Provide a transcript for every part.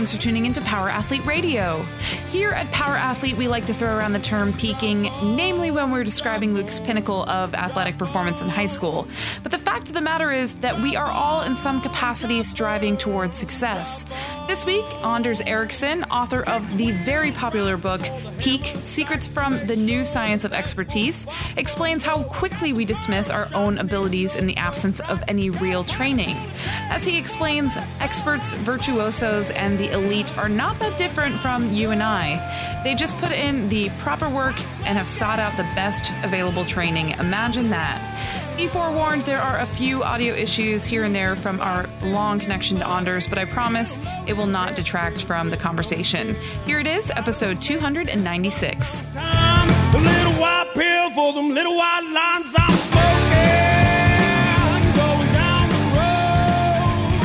Thanks for tuning into Power Athlete Radio. Here at Power Athlete, we like to throw around the term peaking, namely when we're describing Luke's pinnacle of athletic performance in high school. But the fact of the matter is that we are all in some capacity striving towards success. This week, Anders Ericsson, author of the very popular book Peak Secrets from the New Science of Expertise, explains how quickly we dismiss our own abilities in the absence of any real training. As he explains, experts, virtuosos, and the elite are not that different from you and I. They just put in the proper work and have sought out the best available training. Imagine that. Be forewarned, there are a few audio issues here and there from our long connection to Anders, but I promise it will not detract from the conversation. Here it is, episode 296. time. A little white pill for them little white lines I'm smoking. Going down the road.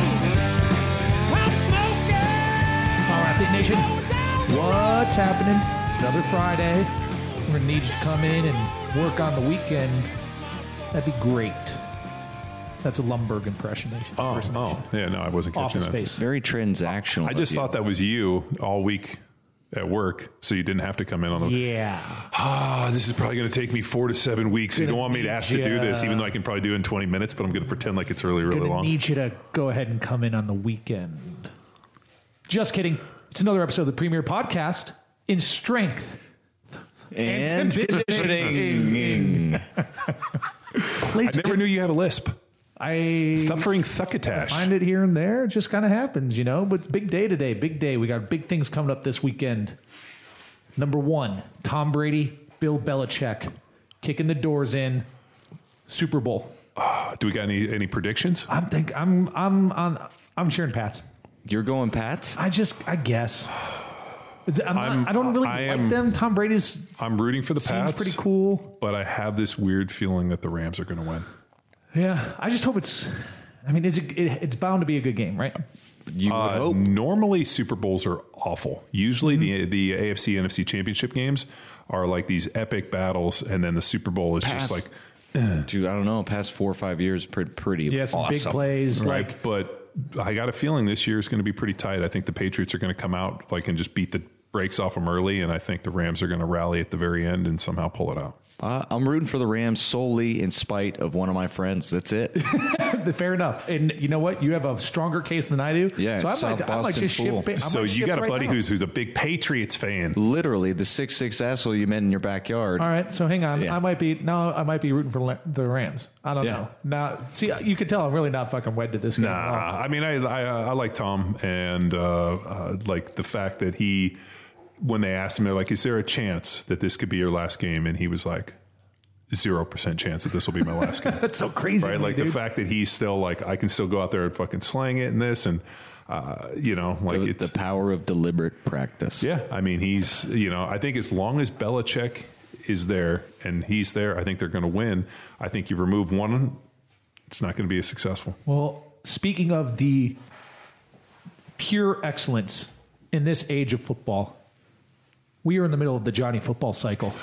I'm smoking. Power Athlete Nation, Going down the what's happening? It's another Friday. We're gonna need you to come in and work on the weekend. That'd be great. That's a Lumbergh impersonation. Oh, impersonation. oh, yeah, no, I wasn't catching Office that. Space. Very transactional. I just of you. thought that was you all week at work, so you didn't have to come in on the. Yeah. Ah, this is probably going to take me four to seven weeks. You Gonna don't want me to need ask to do this, even though I can probably do it in 20 minutes, but I'm going to pretend like it's really, really Gonna long. need you to go ahead and come in on the weekend. Just kidding. It's another episode of the Premier Podcast in strength. And conditioning. I never knew you had a lisp. I Suffering thuckatash. find it here and there. It just kind of happens, you know. But big day today. Big day. We got big things coming up this weekend. Number one, Tom Brady, Bill Belichick, kicking the doors in. Super Bowl. Ah, do we got any any predictions? I'm think I'm I'm on I'm cheering Pats. You're going Pats? I just I guess. It's- I'm I'm- not, I don't really I like am- them. Tom Brady's I'm rooting for the seems Pats, pretty cool. but I have this weird feeling that the Rams are going to win. Yeah, I just hope it's. I mean, it's a, it, it's bound to be a good game, right? You would Uh, hope. normally, Super Bowls are awful. Usually, Mm-hmm. the the AFC NFC Championship games are like these epic battles, and then the Super Bowl is Past, just like dude, I don't know. Past four or five years, pretty, pretty Yeah, some big plays. right. Like but I got a feeling this year is going to be pretty tight. I think the Patriots are going to come out like and just beat the brakes off them early, and I think the Rams are going to rally at the very end and somehow pull it out. Uh, I'm rooting for the Rams solely in spite of one of my friends. That's it. fair enough. And you know what? You have a stronger case than I do. Yeah, so I South might, I might Boston just fool. shift. I so might you got a right buddy now. who's who's a big Patriots fan. Literally, the six six asshole you met in your backyard. All right, so hang on. Yeah. I might be now. I might be rooting for the Rams. I don't Yeah. know. Now, see, you can tell I'm really not fucking wed to this game. Nah, I mean, I, I I like Tom and uh, uh, like the fact that he, when they asked him, they're like, "Is there a chance that this could be your last game?" And he was like, zero percent chance that this will be my last game." That's so crazy, right? to me, Like the fact that he's still like, I can still go out there and fucking slang it and this, and uh, you know, like The, it's the power of deliberate practice. yeah. I mean, he's you know, I think as long as Belichick is there and he's there, I think they're going to win. I think you remove one, it's not going to be as successful. Well, speaking of the pure excellence in this age of football, we are in the middle of the Johnny football cycle.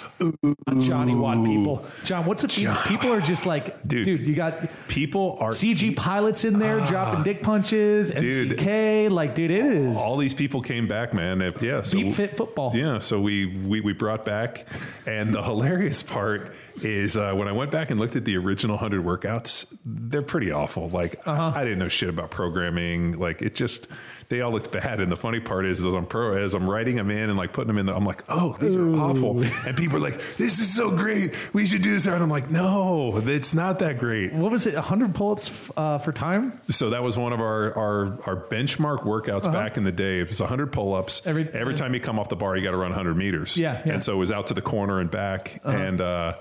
Johnny Watt people. John, what's up? People are just like, dude, Dude. you got People are CG pilots in there dropping dick punches, Dude. MCK. Like, dude, it is all these people came back, man. Yeah, so deep fit football. Yeah, so we, we we brought back, and the hilarious part is uh, when I went back and looked at the original hundred workouts, they're pretty awful. Like Uh-huh. I didn't know shit about programming. Like it just they all looked bad. And the funny part is, as I'm pro, as I'm writing them in and like putting them in, the, I'm like, oh, these are awful. And people are like, this is so great. We should do this. And I'm like, no, it's not that great. What was it? 100 pull ups uh, for time? So that was one of our our, our benchmark workouts back in the day. It was 100 pull-ups. Uh-huh. Every- Every time you come off the bar, you got to run 100 meters. Yeah, Uh-huh. yeah. And so it was out to the corner and back, and uh,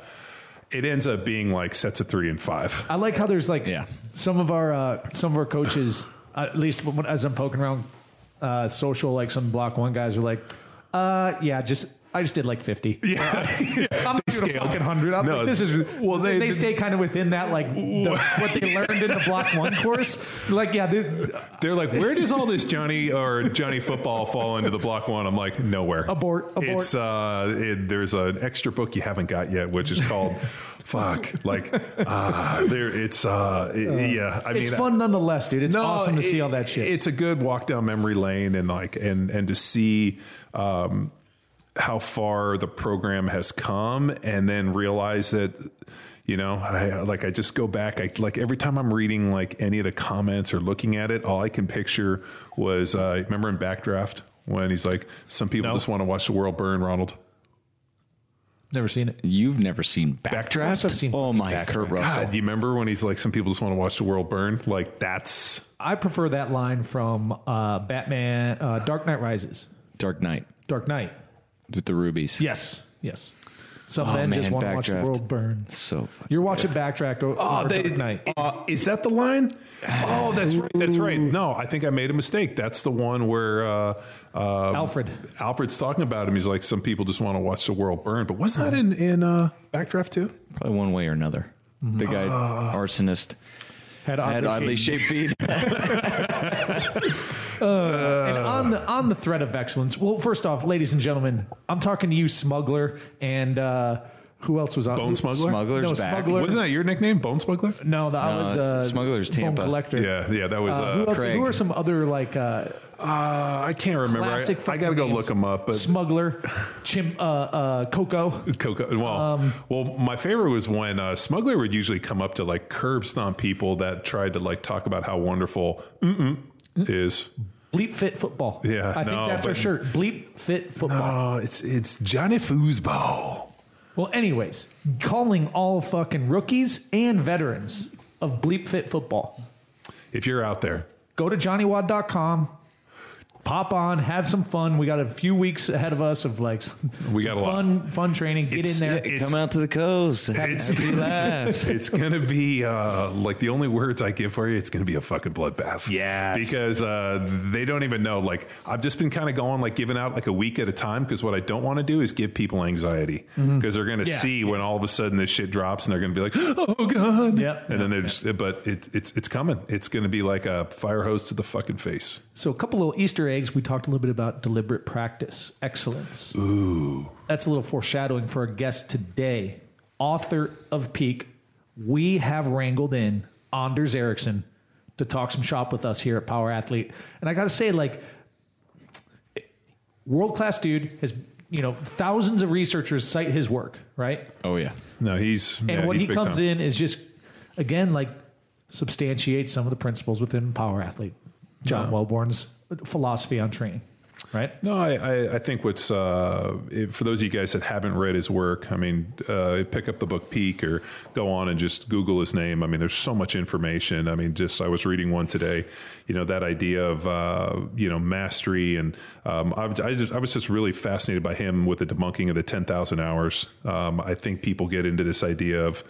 it ends up being like sets of three and five. I like how there's like Yeah. some of our uh, some of our coaches, at least as I'm poking around uh, social, like some block one guys are like, uh, yeah, just I just did like 50. Yeah. I'm not doing a fucking hundred. I'm No, like, this is well. They, they- stay kind of within that, like the, what they learned in the block one course. Like, yeah, they, They're like, where does all this Johnny or Johnny football fall into the block one? I'm like, nowhere. Abort, abort. It's uh, it, there's an extra book you haven't got yet, which is called fuck. Like, uh, there, it's, uh, it- yeah. I mean it's fun nonetheless, dude. It's awesome to see all that shit. It's a good walk down memory lane, and like, and and to see um, how far the program has come, and then realize that. You know, I like I just go back. I like every time I'm reading like any of the comments or looking at it, all I can picture was uh, remember in Backdraft when he's like, "Some people No. just want to watch the world burn." Ronald, Never seen it. You've never seen course Backdraft? I've seen oh my, Backdraft. Kurt Russell. God, do you remember when he's like, "Some people just want to watch the world burn"? Like that's I prefer that line from uh, Batman, uh, Dark Knight Rises, Dark Knight Dark Knight. With the rubies. Yes, yes. Some Oh, men just want to watch the world burn. So fucking You're watching Backdraft or, Oh, or they, Dark Knight. uh, is that the line? Oh, that's right. That's right. No, I think I made a mistake. That's the one where uh, uh, Alfred. Alfred's talking about him. He's like, some people just want to watch the world burn. But wasn't that in in uh, Backdraft too? Probably one way or another. The guy, Uh, arsonist, Had had oddly shaped feet. And on the on the thread of excellence, well, first off, ladies and gentlemen, I'm talking to you, Smuggler, and uh, who else was on? Bone Smuggler? Smuggler's No, back. Smuggler. Wasn't that your nickname, Bone Smuggler? No, that No, was uh, Smuggler's Bone Tampa. Collector. Yeah, yeah, that was. Uh, Uh, who else? Craig. Who are some other like uh, uh, I can't remember. I, classic? I got to go fucking look them up. But Smuggler, Chim, uh, uh, Coco. Coco. Well, Um, well, my favorite was when uh, Smuggler would usually come up to like curb stomp people that tried to like talk about how wonderful mm-mm is. Bleep Fit Football. Yeah, I think no, that's our shirt. Bleep Fit Football. Oh, it's it's Johnny Foosball. Well, anyways, calling all fucking rookies and veterans of Bleep Fit Football. If you're out there, Go to johnnywod.com, pop on, have some fun. We got a few weeks ahead of us of like We some got a lot. fun, fun training. Get It's- in there. it- Come out to the coast. It's- Happy it's gonna be uh, like the only words I give for you. It's gonna be a fucking bloodbath. Yeah, because uh, they don't even know. Like I've just been kind of going like giving out like a week at a time because what I don't want to do is give people anxiety because they're gonna Yeah. see when all of a sudden this shit drops and they're gonna be like, oh god. yeah, And then they're just, but it's it's it's coming. It's gonna be like a fire hose to the fucking face. So, a couple little Easter eggs. We talked a little bit about deliberate practice, excellence. Ooh. That's a little foreshadowing for our guest today, author of Peak. We have wrangled in Anders Ericsson to talk some shop with us here at Power Athlete. And I got to say, like, world class dude has, you know, thousands of researchers cite his work, right? Oh yeah. No, he's And yeah, when he's he comes time. in is just, again, like substantiates some of the principles within Power Athlete, John Welbourn's philosophy on training, right? No, I, I, I think what's uh, for those of you guys that haven't read his work, I mean, uh, pick up the book Peak or go on and just Google his name. I mean, there's so much information. I mean, just I was reading one today. You know, that idea of uh, you know mastery, and um, I, I, just, I was just really fascinated by him with the debunking of the ten thousand hours. Um, I think people get into this idea of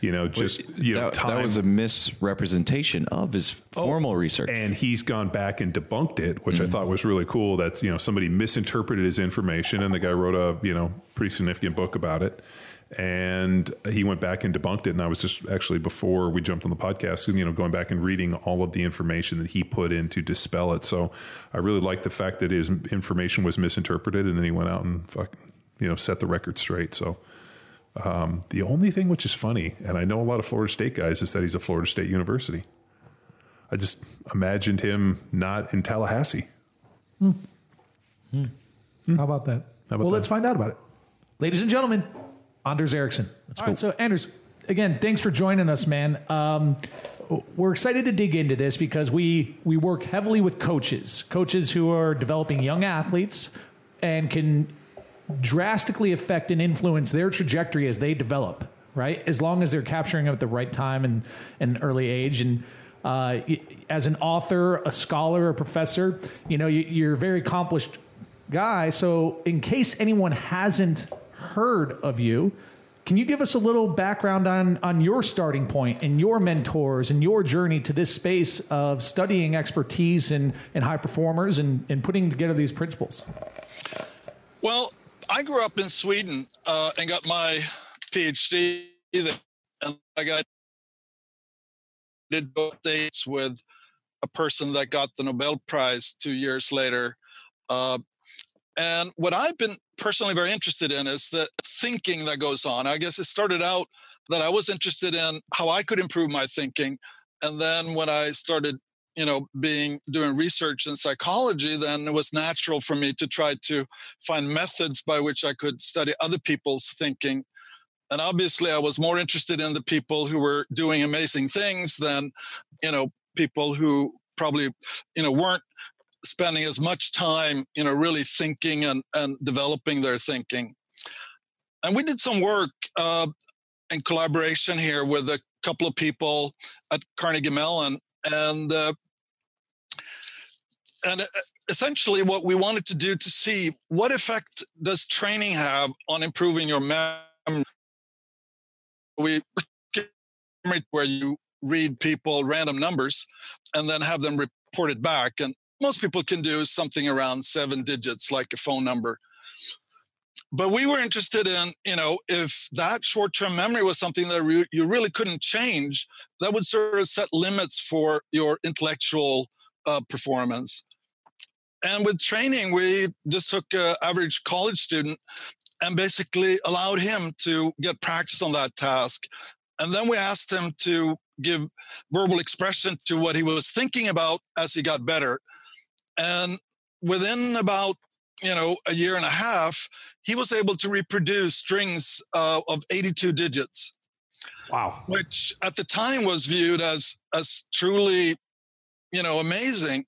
you know just you know that, that was a misrepresentation of his oh, formal research. And he's gone back and debunked it, which I mm-hmm. thought was really cool. That you know somebody misinterpreted his information, and the guy wrote a you know pretty significant book about it. And he went back and debunked it. And I was just actually before we jumped on the podcast, you know, going back and reading all of the information that he put in to dispel it. So I really liked the fact that his information was misinterpreted, and then he went out and fucking you know set the record straight. So. Um, the only thing which is funny, and I know a lot of Florida State guys, is that he's a Florida State University. I just imagined him not in Tallahassee. How about that? How about well, that? let's find out about it. Ladies and gentlemen, Anders Ericsson. All right, so Anders, again, thanks for joining us, man. Um, we're excited to dig into this because we we work heavily with coaches, coaches who are developing young athletes and can drastically affect and influence their trajectory as they develop. Right, as long as they're capturing them at the right time and an early age and. Uh, as an author, a scholar, a professor, you know, you, you're a very accomplished guy. So, in case anyone hasn't heard of you, can you give us a little background on on your starting point and your mentors and your journey to this space of studying expertise and in high performers and, and putting together these principles? Well, I grew up in Sweden uh, and got my PhD there. And I got did both dates with a person that got the Nobel Prize two years later. Uh, and what I've been personally very interested in is the thinking that goes on. I guess it started out that I was interested in how I could improve my thinking. And then when I started, you know, being doing research in psychology, then it was natural for me to try to find methods by which I could study other people's thinking. And obviously, I was more interested in the people who were doing amazing things than, you know, people who probably, you know, weren't spending as much time, you know, really thinking and, and developing their thinking. And we did some work uh, in collaboration here with a couple of people at Carnegie Mellon, and uh, and uh, essentially what we wanted to do to see what effect does training have on improving your memory. We where you read people random numbers and then have them report it back, and most people can do something around seven digits, like a phone number. But we were interested in you know if that short-term memory was something that re- you really couldn't change that would sort of set limits for your intellectual uh, performance and with training we just took an average college student and basically allowed him to get practice on that task. And then we asked him to give verbal expression to what he was thinking about as he got better. And within about you know a year and a half he was able to reproduce strings uh, of 82 digits. Wow. Which at the time was viewed as as truly you know amazing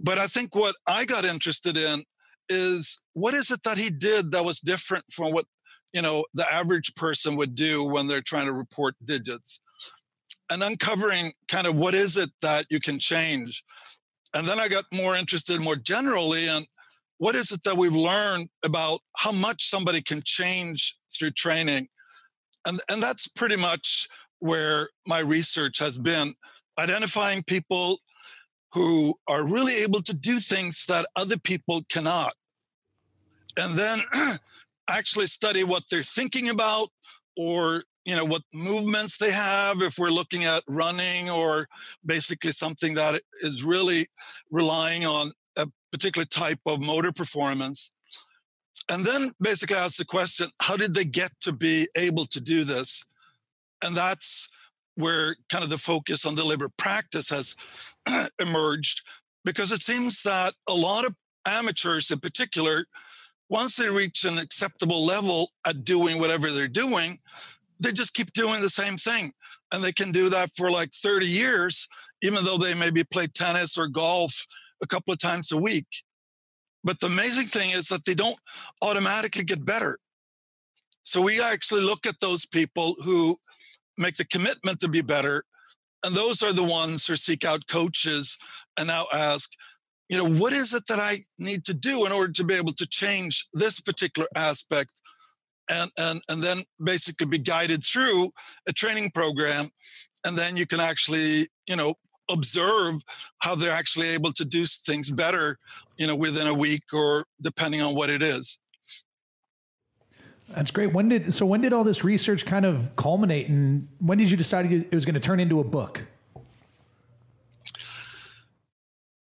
but i think what i got interested in is what is it that he did that was different from what you know the average person would do when they're trying to report digits? And uncovering kind of what is it that you can change. And then i got more interested more generally in what is it that we've learned about how much somebody can change through training. And and that's pretty much where my research has been identifying people who are really able to do things that other people cannot and then actually study what they're thinking about or you know what movements they have if we're looking at running or basically something that is really relying on a particular type of motor performance. And then basically ask the question how did they get to be able to do this? And that's where kind of the focus on deliberate practice has emerged because it seems that a lot of amateurs in particular once they reach an acceptable level at doing whatever they're doing they just keep doing the same thing and they can do that for like 30 years even though they maybe play tennis or golf a couple of times a week. But the amazing thing is that they don't automatically get better. So we actually look at those people who make the commitment to be better. And those are the ones who seek out coaches and now ask, you know, what is it that I need to do in order to be able to change this particular aspect? And, and, and then basically be guided through a training program. And then you can actually, you know, observe how they're actually able to do things better, you know, within a week or depending on what it is. That's great. When did so when did all this research kind of culminate and when did you decide it was going to turn into a book?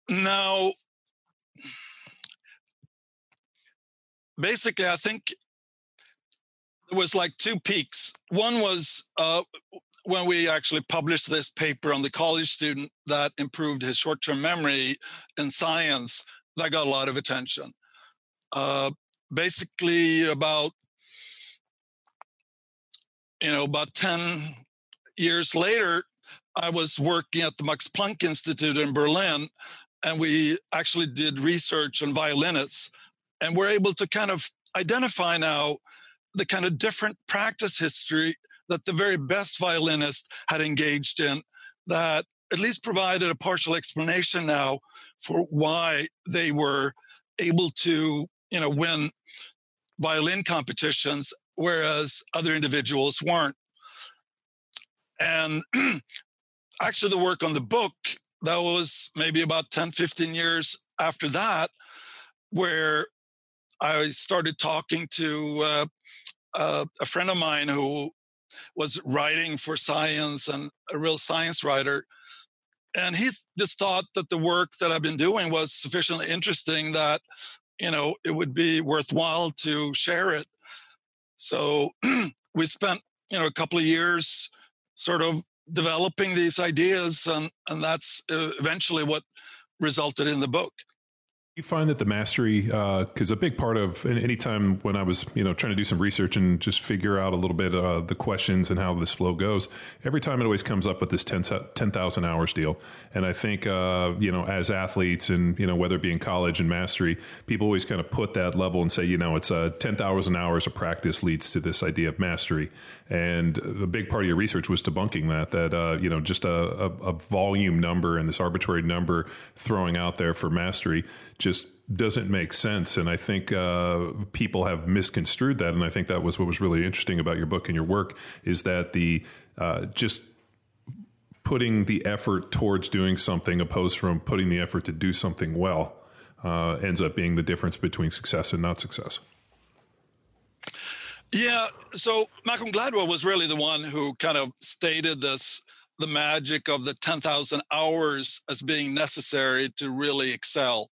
Now basically I think it was like two peaks. One was uh, when we actually published this paper on the college student that improved his short-term memory in science, that got a lot of attention. Uh, basically, about you know about ten years later, I was working at the Max Planck Institute in Berlin, and we actually did research on violinists, and we're able to kind of identify now the kind of different practice history that the very best violinist had engaged in that at least provided a partial explanation now for why they were able to you know win violin competitions whereas other individuals weren't and actually the work on the book that was maybe about 10 15 years after that where i started talking to uh, uh, a friend of mine who was writing for science and a real science writer. And he just thought that the work that I've been doing was sufficiently interesting that, you know, it would be worthwhile to share it. So we spent, you know a couple of years sort of developing these ideas and and that's uh, eventually what resulted in the book you find that the mastery, because uh, a big part of any time when I was, you know, trying to do some research and just figure out a little bit uh, the questions and how this flow goes, every time it always comes up with this 10,000 10, hours deal. And I think, uh, you know, as athletes and, you know, whether it be in college and mastery, people always kind of put that level and say, you know, it's uh, 10,000 hours of practice leads to this idea of mastery. And a big part of your research was debunking that, that, uh, you know, just a, a, a volume number and this arbitrary number throwing out there for mastery just doesn't make sense. And I think uh, people have misconstrued that. And I think that was what was really interesting about your book and your work is that the uh, just putting the effort towards doing something opposed from putting the effort to do something well uh, ends up being the difference between success and not success. Yeah. So Malcolm Gladwell was really the one who kind of stated this the magic of the 10,000 hours as being necessary to really excel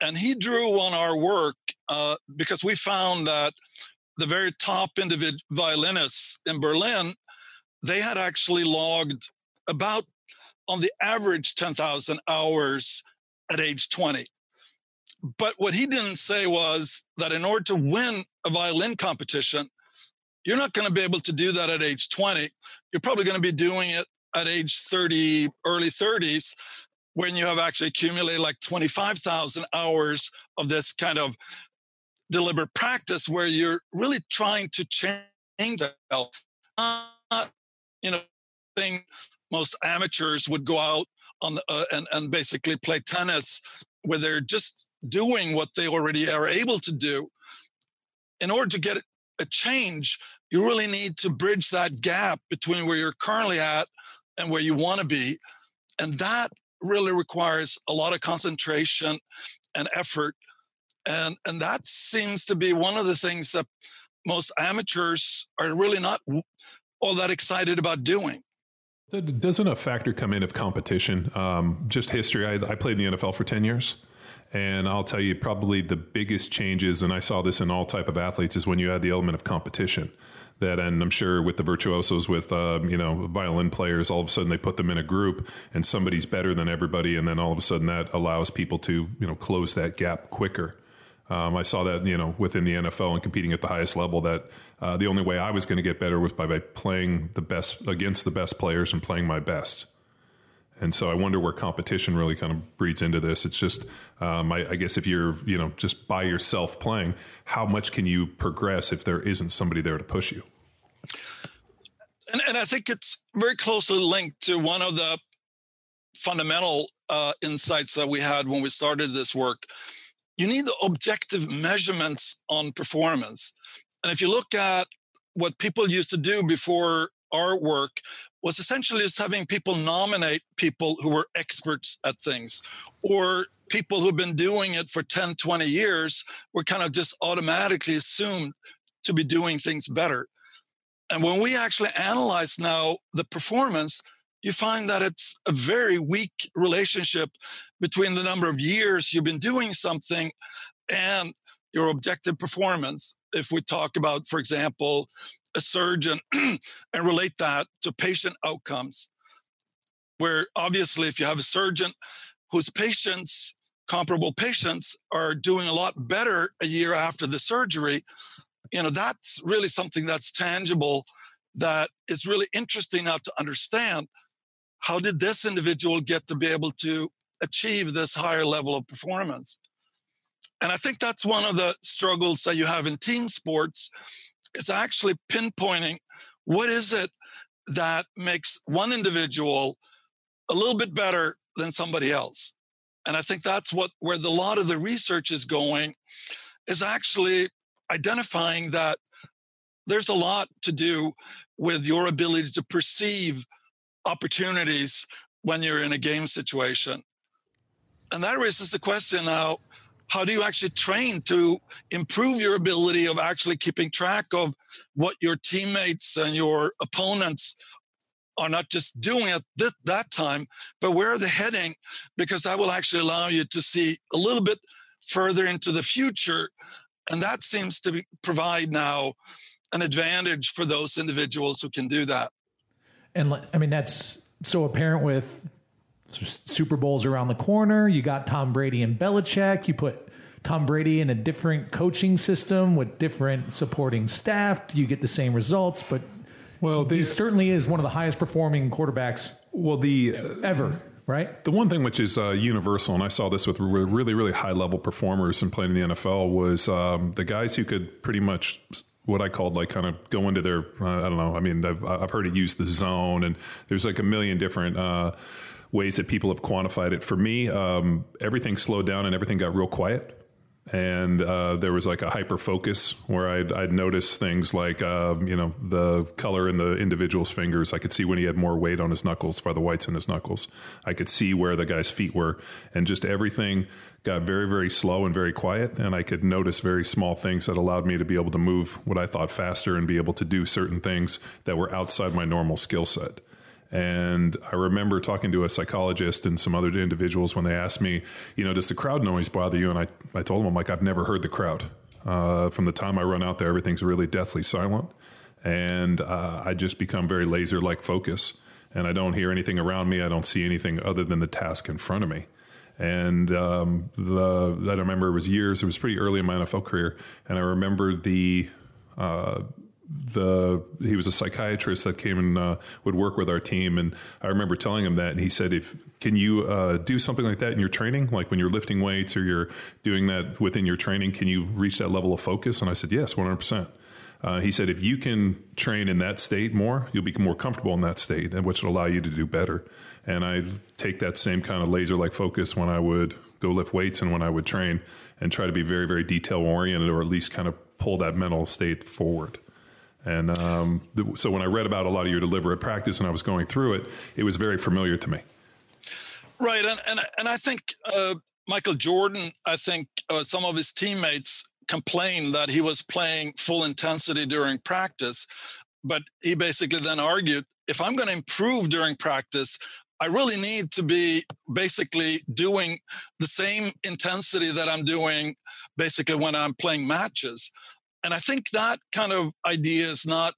and he drew on our work uh, because we found that the very top individual violinists in Berlin, they had actually logged about on the average 10,000 hours at age 20. But what he didn't say was that in order to win a violin competition, you're not going to be able to do that at age 20. You're probably going to be doing it at age 30, early 30s when you have actually accumulated like 25,000 hours of this kind of deliberate practice where you're really trying to change the uh, you know thing most amateurs would go out on the, uh, and, and basically play tennis where they're just doing what they already are able to do. In order to get a change you really need to bridge that gap between where you're currently at and where you want to be and that really requires a lot of concentration and effort. And, and that seems to be one of the things that most amateurs are really not all that excited about doing. Doesn't a factor come in of competition? Um, just history. I, I played in the NFL for 10 years. And I'll tell you, probably the biggest changes, and I saw this in all type of athletes, is when you add the element of competition that and i'm sure with the virtuosos with uh, you know violin players all of a sudden they put them in a group and somebody's better than everybody and then all of a sudden that allows people to you know close that gap quicker um, I saw that you know within the NFL and competing at the highest level that uh, the only way I was going to get better was by, by playing the best against the best players and playing my best. And so I wonder where competition really kind of breeds into this. It's just, um, I, I, guess, if you're, you know, just by yourself playing, how much can you progress if there isn't somebody there to push you? And, and I think it's very closely linked to one of the fundamental uh, insights that we had when we started this work. You need the objective measurements on performance. And if you look at what people used to do before our work was essentially just having people nominate people who were experts at things or people who've been doing it for 10 20 years were kind of just automatically assumed to be doing things better. And when we actually analyze now the performance you find that it's a very weak relationship between the number of years you've been doing something and your objective performance if we talk about for example a surgeon and relate that to patient outcomes. Where obviously, if you have a surgeon whose patients, comparable patients, are doing a lot better a year after the surgery, you know, that's really something that's tangible that is really interesting now to understand. How did this individual get to be able to achieve this higher level of performance? And I think that's one of the struggles that you have in team sports is actually pinpointing what is it that makes one individual a little bit better than somebody else. And I think that's what where the, a lot of the research is going is actually identifying that there's a lot to do with your ability to perceive opportunities when you're in a game situation. And that raises the question now how do you actually train to improve your ability of actually keeping track of what your teammates and your opponents are not just doing at th- that time, but where are they heading? Because that will actually allow you to see a little bit further into the future. And that seems to be, provide now an advantage for those individuals who can do that. And I mean, that's so apparent with Super Bowls around the corner. You got Tom Brady and Belichick. You put Tom Brady in a different coaching system with different supporting staff. You get the same results, but well, he certainly is one of the highest performing quarterbacks. Well, the ever right? The one thing which is uh, universal, and I saw this with really, really high level performers and playing in the NFL, was um, the guys who could pretty much what I called like kind of go into their uh, I don't know. I mean, I've I've heard it used the zone, and there's like a million different. Uh, ways that people have quantified it. For me, um, everything slowed down and everything got real quiet and uh, there was like a hyper focus where I'd, I'd notice things like uh, you know the color in the individual's fingers. I could see when he had more weight on his knuckles, by the whites in his knuckles. I could see where the guy's feet were, and just everything got very very slow and very quiet. And I could notice very small things that allowed me to be able to move what I thought faster and be able to do certain things that were outside my normal skill set. And I remember talking to a psychologist and some other individuals when they asked me, you know, does the crowd noise bother you? And I, I told them, I'm like, I've never heard the crowd. Uh, from the time I run out there, everything's really deathly silent. And uh, I just become very laser like focus. And I don't hear anything around me. I don't see anything other than the task in front of me. And um, the I remember it was years. It was pretty early in my NFL career, and I remember the uh, the he was a psychiatrist that came and uh, would work with our team. And I remember telling him that and he said if can you uh, do something like that in your training? Like when you're lifting weights or you're doing that within your training can you reach that level of focus? And I said yes 100% uh, he said if you can train in that state more you'll be more comfortable in that state and which will allow you to do better. And I take that same kind of laser like focus when I would go lift weights and when I would train and try to be very very detail oriented or at least kind of pull that mental state forward and um, so when I read about a lot of your deliberate practice and I was going through it, it was very familiar to me. Right, and and and I think uh, Michael Jordan, I think uh, some of his teammates complained that he was playing full intensity during practice, but he basically then argued, if I'm going to improve during practice, I really need to be basically doing the same intensity that I'm doing basically when I'm playing matches. And I think that kind of idea is not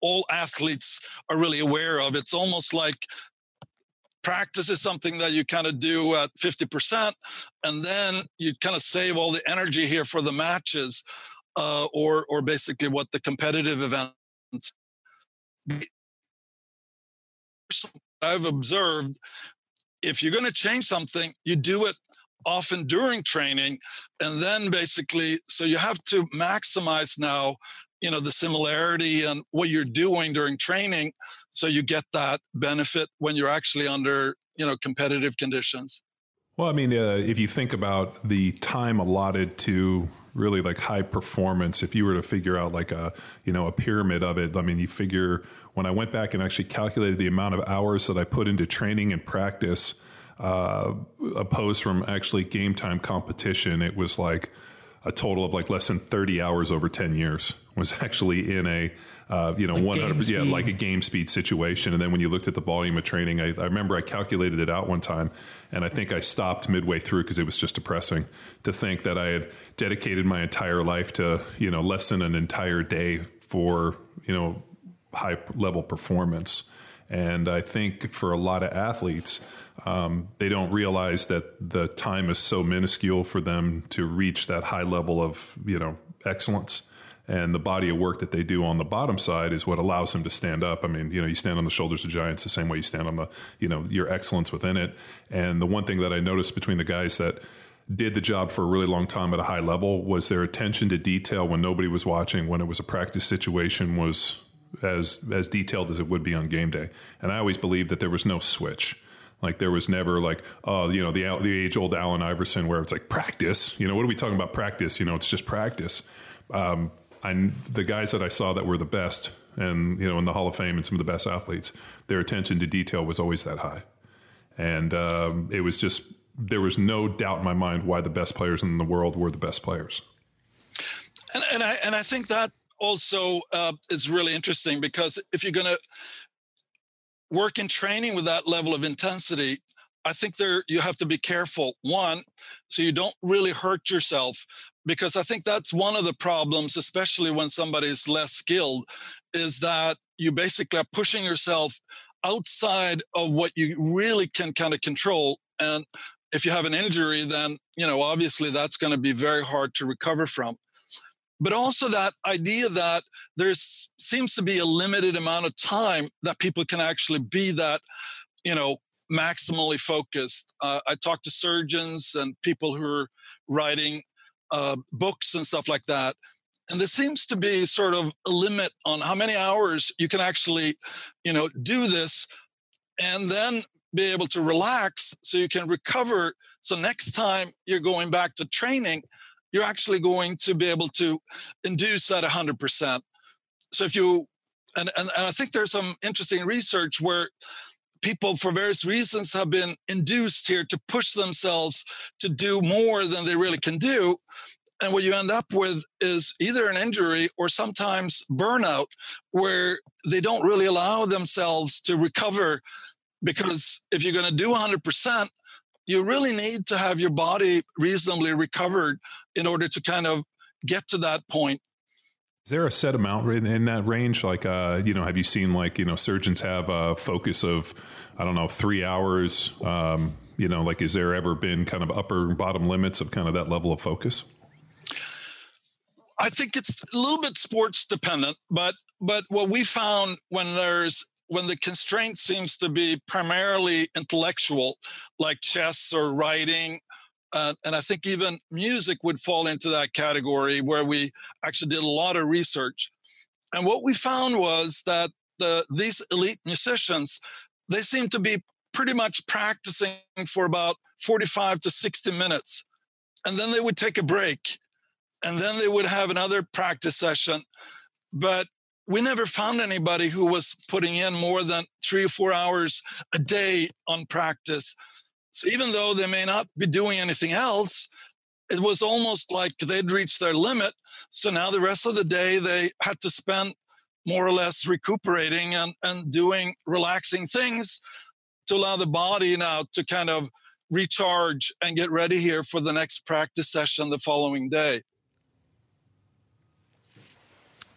all athletes are really aware of. It's almost like practice is something that you kind of do at 50%, and then you kind of save all the energy here for the matches uh, or, or basically what the competitive events. I've observed if you're going to change something, you do it often during training and then basically so you have to maximize now you know the similarity and what you're doing during training so you get that benefit when you're actually under you know competitive conditions. Well i mean uh, if you think about the time allotted to really like high performance if you were to figure out like a you know a pyramid of it i mean you figure when i went back and actually calculated the amount of hours that i put into training and practice uh, opposed from actually game time competition, it was like a total of like less than 30 hours over 10 years. Was actually in a uh, you know like 100 yeah like a game speed situation. And then when you looked at the volume of training I, I remember I calculated it out one time and I think I stopped midway through because it was just depressing to think that I had dedicated my entire life to you know less than an entire day for you know high level performance. And I think for a lot of athletes um, they don't realize that the time is so minuscule for them to reach that high level of you know excellence and the body of work that they do on the bottom side is what allows them to stand up. I mean, you know, you stand on the shoulders of giants the same way you stand on the, you know, your excellence within it. And the one thing that I noticed between the guys that did the job for a really long time at a high level was their attention to detail when nobody was watching, when it was a practice situation was as as detailed as it would be on game day. And I always believed that there was no switch. Like there was never like, oh, you know, the the age old Allen Iverson where it's like practice. You know, what are we talking about practice? You know, it's just practice. Um, the guys that I saw that were the best, and you know, in the Hall of Fame and some of the best athletes, their attention to detail was always that high, and um, it was just there was no doubt in my mind why the best players in the world were the best players. And, and I and I think that also uh, is really interesting because if you're going to work in training with that level of intensity, I think there you have to be careful. One, so you don't really hurt yourself because I think that's one of the problems, especially when somebody is less skilled, is that you basically are pushing yourself outside of what you really can kind of control. And if you have an injury, then, you know, obviously that's going to be very hard to recover from. But also that idea that there seems to be a limited amount of time that people can actually be that, you know, maximally focused. Uh, I talk to surgeons and people who are writing uh, books and stuff like that. And there seems to be sort of a limit on how many hours you can actually, you know, do this and then be able to relax so you can recover. So next time you're going back to training, you're actually going to be able to induce that 100%. So if you, and, and, and I think there's some interesting research where people for various reasons have been induced here to push themselves to do more than they really can do and what you end up with is either an injury or sometimes burnout where they don't really allow themselves to recover because if you're going to do 100% you really need to have your body reasonably recovered in order to kind of get to that point is there a set amount in that range? Like, uh, you know, have you seen like you know surgeons have a focus of, I don't know, three hours? Um, you know, like, is there ever been kind of upper and bottom limits of kind of that level of focus? I think it's a little bit sports dependent, but but what we found when there's when the constraint seems to be primarily intellectual, like chess or writing, uh, and I think even music would fall into that category where we actually did a lot of research. And what we found was that the these elite musicians, they seem to be pretty much practicing for about 45 to 60 minutes. And then they would take a break and then they would have another practice session. But we never found anybody who was putting in more than three or four hours a day on practice. So even though they may not be doing anything else, it was almost like they'd reached their limit. So now the rest of the day they had to spend more or less recuperating and, and doing relaxing things to allow the body now to kind of recharge and get ready here for the next practice session the following day.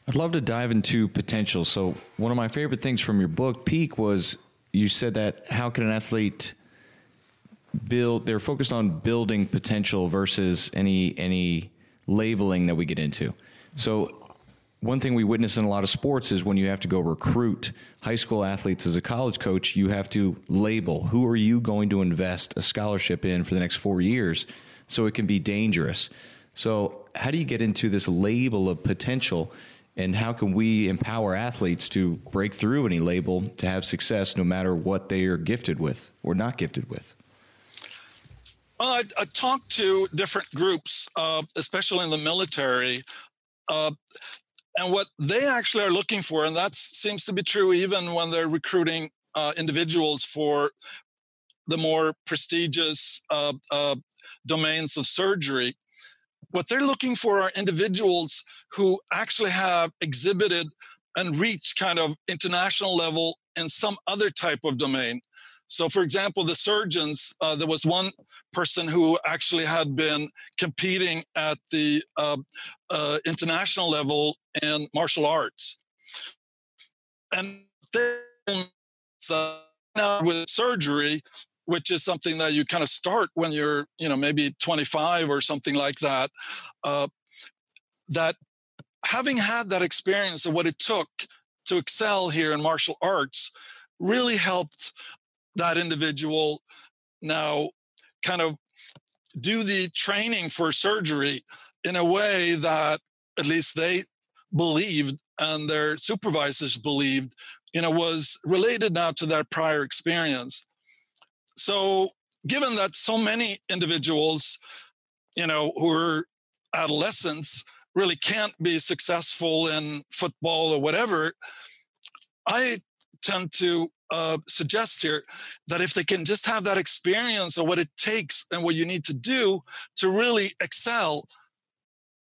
I'd love to dive into potential. So, one of my favorite things from your book, Peak, was you said that how can an athlete build? They're focused on building potential versus any any labeling that we get into. So, one thing we witness in a lot of sports is when you have to go recruit high school athletes as a college coach, you have to label who are you going to invest a scholarship in for the next four years, so it can be dangerous. So, how do you get into this label of potential? And how can we empower athletes to break through any label to have success no matter what they are gifted with or not gifted with? Well i, I talked to different groups uh, especially in the military uh, and what they actually are looking for and that seems to be true even when they're recruiting uh, individuals for the more prestigious uh, uh, domains of surgery what they're looking for are individuals who actually have exhibited and reached kind of international level in some other type of domain. So, for example, the surgeons, uh, there was one person who actually had been competing at the uh, uh, international level in martial arts. And then uh, now with surgery, which is something that you kind of start when you're, you know, maybe 25 or something like that. Uh, that having had that experience of what it took to excel here in martial arts really helped that individual now kind of do the training for surgery in a way that at least they believed and their supervisors believed you know was related now to their prior experience so, given that so many individuals, you know, who are adolescents really can't be successful in football or whatever, I tend to uh, suggest here that if they can just have that experience of what it takes and what you need to do to really excel,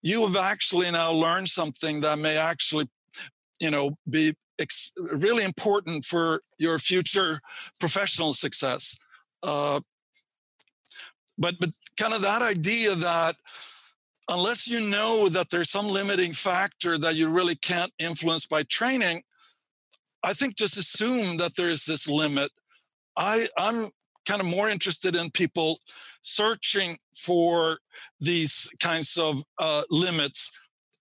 you have actually now learned something that may actually, you know, be ex- really important for your future professional success. Uh, but but kind of that idea that unless you know that there's some limiting factor that you really can't influence by training, I think just assume that there is this limit. I, I'm kind of more interested in people searching for these kinds of uh, limits.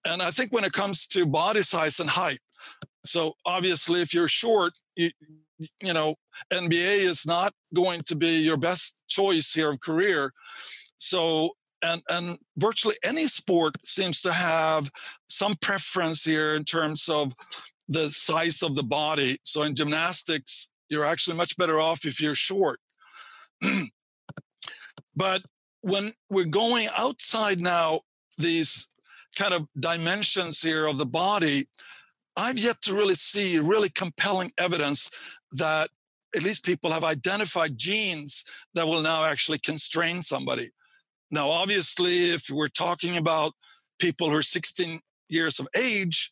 And I think when it comes to body size and height, so obviously, if you're short, you, you know, NBA is not going to be your best choice here of career. So and and virtually any sport seems to have some preference here in terms of the size of the body. So in gymnastics, you're actually much better off if you're short. but when we're going outside now these kind of dimensions here of the body, I've yet to really see really compelling evidence that at least people have identified genes that will now actually constrain somebody. Now, obviously, if we're talking about people who are 16 years of age,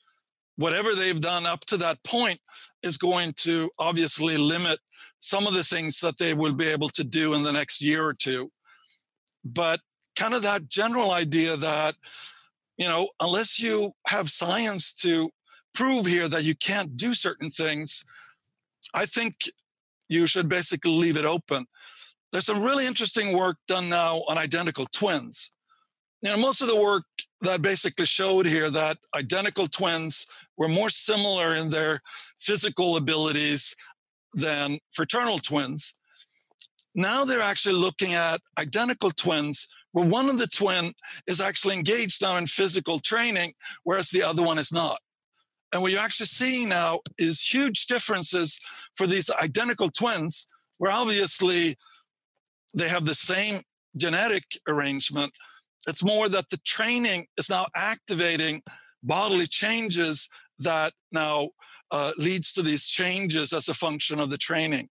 whatever they've done up to that point is going to obviously limit some of the things that they will be able to do in the next year or two. But kind of that general idea that, you know, unless you have science to prove here that you can't do certain things, I think you should basically leave it open. There's some really interesting work done now on identical twins. You know, most of the work that basically showed here that identical twins were more similar in their physical abilities than fraternal twins. Now they're actually looking at identical twins where one of the twin is actually engaged now in physical training, whereas the other one is not. And what you're actually seeing now is huge differences for these identical twins, where obviously they have the same genetic arrangement. It's more that the training is now activating bodily changes that now uh, leads to these changes as a function of the training.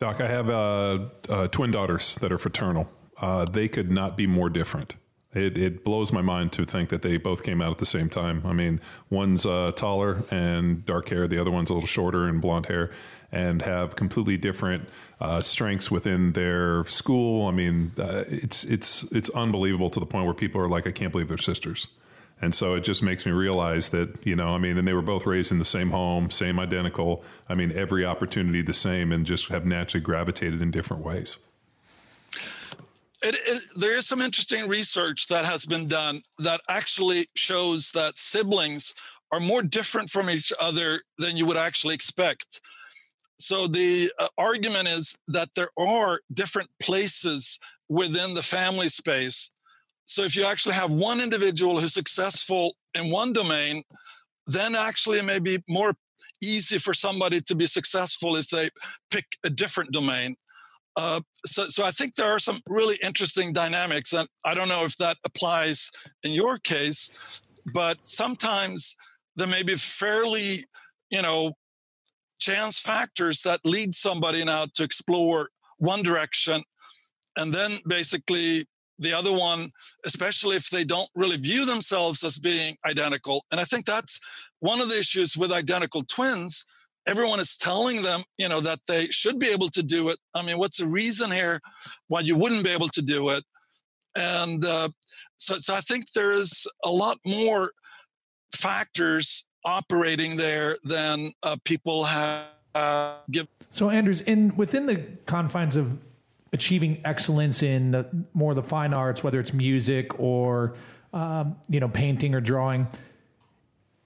Doc, I have uh, uh, twin daughters that are fraternal. Uh, they could not be more different. It, it blows my mind to think that they both came out at the same time. I mean, one's uh, taller and dark hair, the other one's a little shorter and blonde hair, and have completely different uh, strengths within their school. I mean, uh, it's it's it's unbelievable to the point where people are like, I can't believe they're sisters. And so it just makes me realize that, you know, I mean, and they were both raised in the same home, same identical. I mean, every opportunity the same, and just have naturally gravitated in different ways. It, it, there is some interesting research that has been done that actually shows that siblings are more different from each other than you would actually expect. So the uh, argument is that there are different places within the family space. So if you actually have one individual who's successful in one domain, then actually it may be more easy for somebody to be successful if they pick a different domain. Uh, so, so I think there are some really interesting dynamics, and I don't know if that applies in your case, but sometimes there may be fairly, you know, chance factors that lead somebody now to explore one direction, and then basically the other one, especially if they don't really view themselves as being identical. And I think that's one of the issues with identical twins everyone is telling them, you know, that they should be able to do it. I mean, what's the reason here why you wouldn't be able to do it? And uh, so, so I think there is a lot more factors operating there than uh, people have uh, give. So, Anders, in within the confines of achieving excellence in the, more the fine arts, whether it's music or um, you know painting or drawing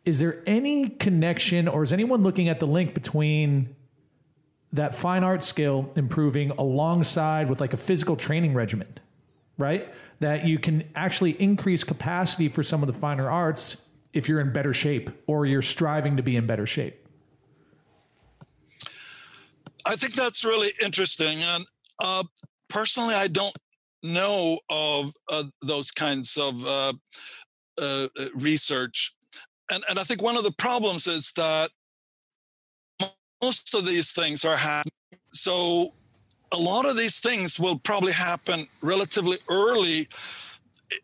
is there any connection or is anyone looking at the link between that fine art skill improving alongside with like a physical training regimen right? That you can actually increase capacity for some of the finer arts if you're in better shape or you're striving to be in better shape? I think that's really interesting and uh, personally i don't know of uh, those kinds of uh, uh research and, and I think one of the problems is that most of these things are happening. So a lot of these things will probably happen relatively early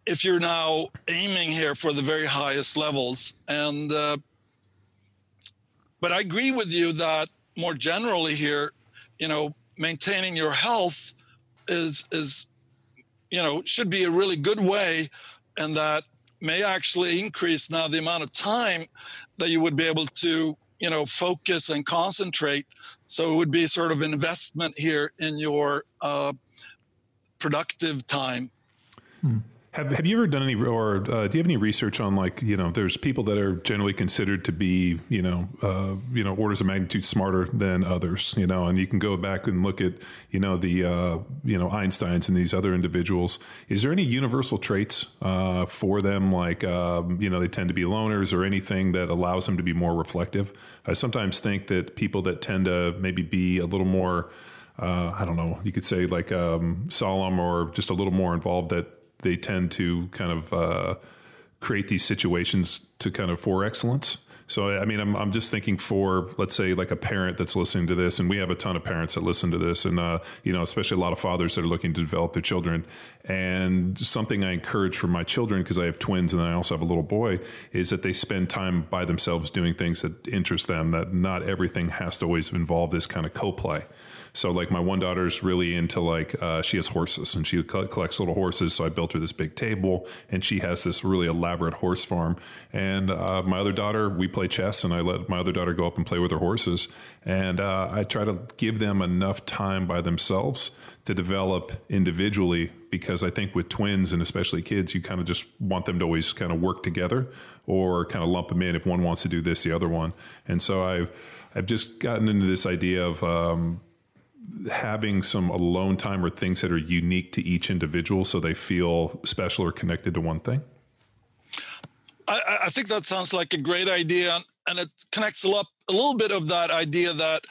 if you're now aiming here for the very highest levels. And uh, but I agree with you that more generally here, you know, maintaining your health is is you know should be a really good way and that may actually increase now the amount of time that you would be able to you know focus and concentrate so it would be sort of investment here in your uh, productive time hmm. Have Have you ever done any, or uh, do you have any research on like you know, there's people that are generally considered to be you know, uh, you know, orders of magnitude smarter than others, you know, and you can go back and look at you know the uh, you know Einstein's and these other individuals. Is there any universal traits uh, for them, like um, you know, they tend to be loners or anything that allows them to be more reflective? I sometimes think that people that tend to maybe be a little more uh, I don't know, you could say like um, solemn or just a little more involved that they tend to kind of uh, create these situations to kind of for excellence. So, I mean, I'm, I'm just thinking for, let's say, like a parent that's listening to this, and we have a ton of parents that listen to this, and, uh, you know, especially a lot of fathers that are looking to develop their children. And something I encourage for my children, because I have twins and I also have a little boy, is that they spend time by themselves doing things that interest them, that not everything has to always involve this kind of co play. So like my one daughter's really into like uh, she has horses and she collects little horses. So I built her this big table and she has this really elaborate horse farm. And uh, my other daughter, we play chess and I let my other daughter go up and play with her horses. And uh, I try to give them enough time by themselves to develop individually because I think with twins and especially kids, you kind of just want them to always kind of work together or kind of lump them in if one wants to do this, the other one. And so I've I've just gotten into this idea of um, having some alone time or things that are unique to each individual so they feel special or connected to one thing? I, I think that sounds like a great idea. And it connects a, lot, a little bit of that idea that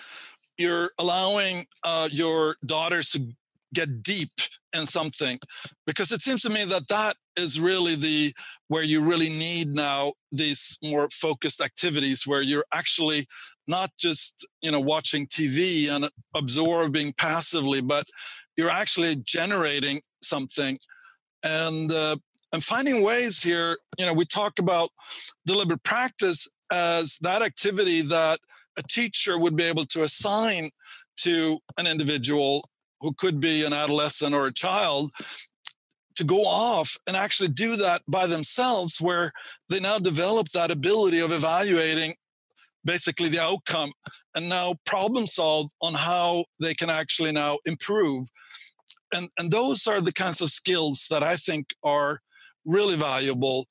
you're allowing uh, your daughters to get deep in something because it seems to me that that is really the where you really need now these more focused activities where you're actually not just you know watching tv and absorbing passively but you're actually generating something. And uh, and finding ways here you know we talk about deliberate practice as that activity that a teacher would be able to assign to an individual who could be an adolescent or a child to go off and actually do that by themselves where they now develop that ability of evaluating basically the outcome and now problem solve on how they can actually now improve. And and those are the kinds of skills that i think are really valuable.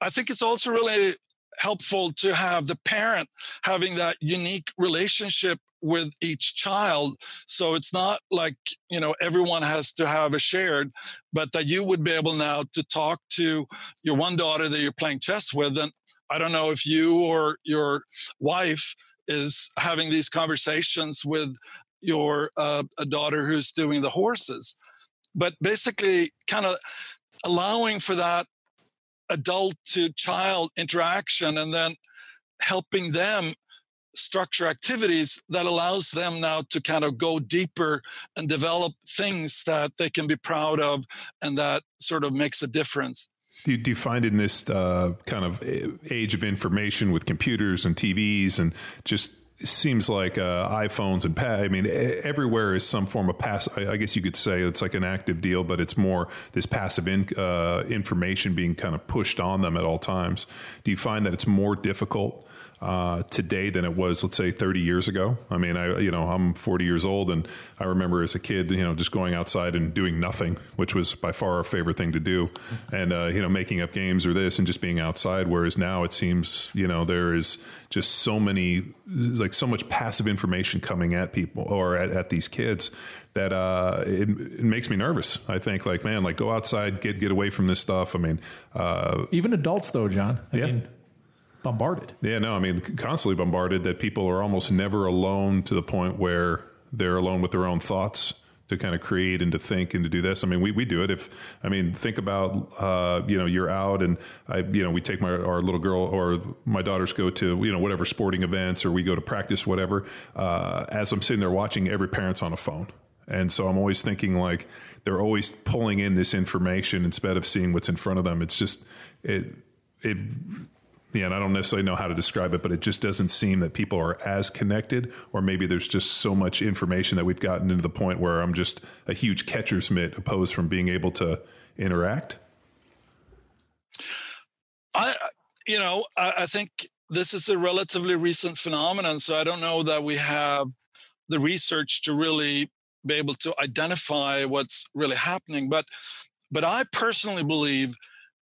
I think it's also really helpful to have the parent having that unique relationship with each child so it's not like you know everyone has to have a shared but that you would be able now to talk to your one daughter that you're playing chess with and i don't know if you or your wife is having these conversations with your uh, a daughter who's doing the horses but basically kind of allowing for that adult to child interaction and then helping them structure activities that allows them now to kind of go deeper and develop things that they can be proud of and that sort of makes a difference do you, do you find in this uh, kind of age of information with computers and TVs and just seems like uh, iPhones and I mean, everywhere is some form of pass. I guess you could say it's like an active deal, but it's more this passive in, uh, information being kind of pushed on them at all times. Do you find that it's more difficult uh, today than it was, let's say, 30 years ago. I mean, I you know I'm 40 years old, and I remember as a kid, you know, just going outside and doing nothing, which was by far our favorite thing to do, and uh, you know, making up games or this and just being outside. Whereas now it seems, you know, there is just so many, like so much passive information coming at people or at, at these kids that uh, it, it, makes me nervous. I think like, man, like go outside, get get away from this stuff. I mean, uh, even adults though, John. I yeah. mean, bombarded. Yeah, no, I mean, constantly bombarded that people are almost never alone to the point where they're alone with their own thoughts to kind of create and to think and to do this. I mean, we, we do it. If I mean, think about uh, you know you're out and I you know we take my our little girl or my daughters go to you know whatever sporting events or we go to practice whatever. Uh, as I'm sitting there watching, every parent's on a phone, and so I'm always thinking like they're always pulling in this information instead of seeing what's in front of them. It's just it it yeah, and I don't necessarily know how to describe it, but it just doesn't seem that people are as connected, or maybe there's just so much information that we've gotten into the point where I'm just a huge catcher's mitt opposed from being able to interact. I, you know, I, I think this is a relatively recent phenomenon. So I don't know that we have the research to really be able to identify what's really happening. But but I personally believe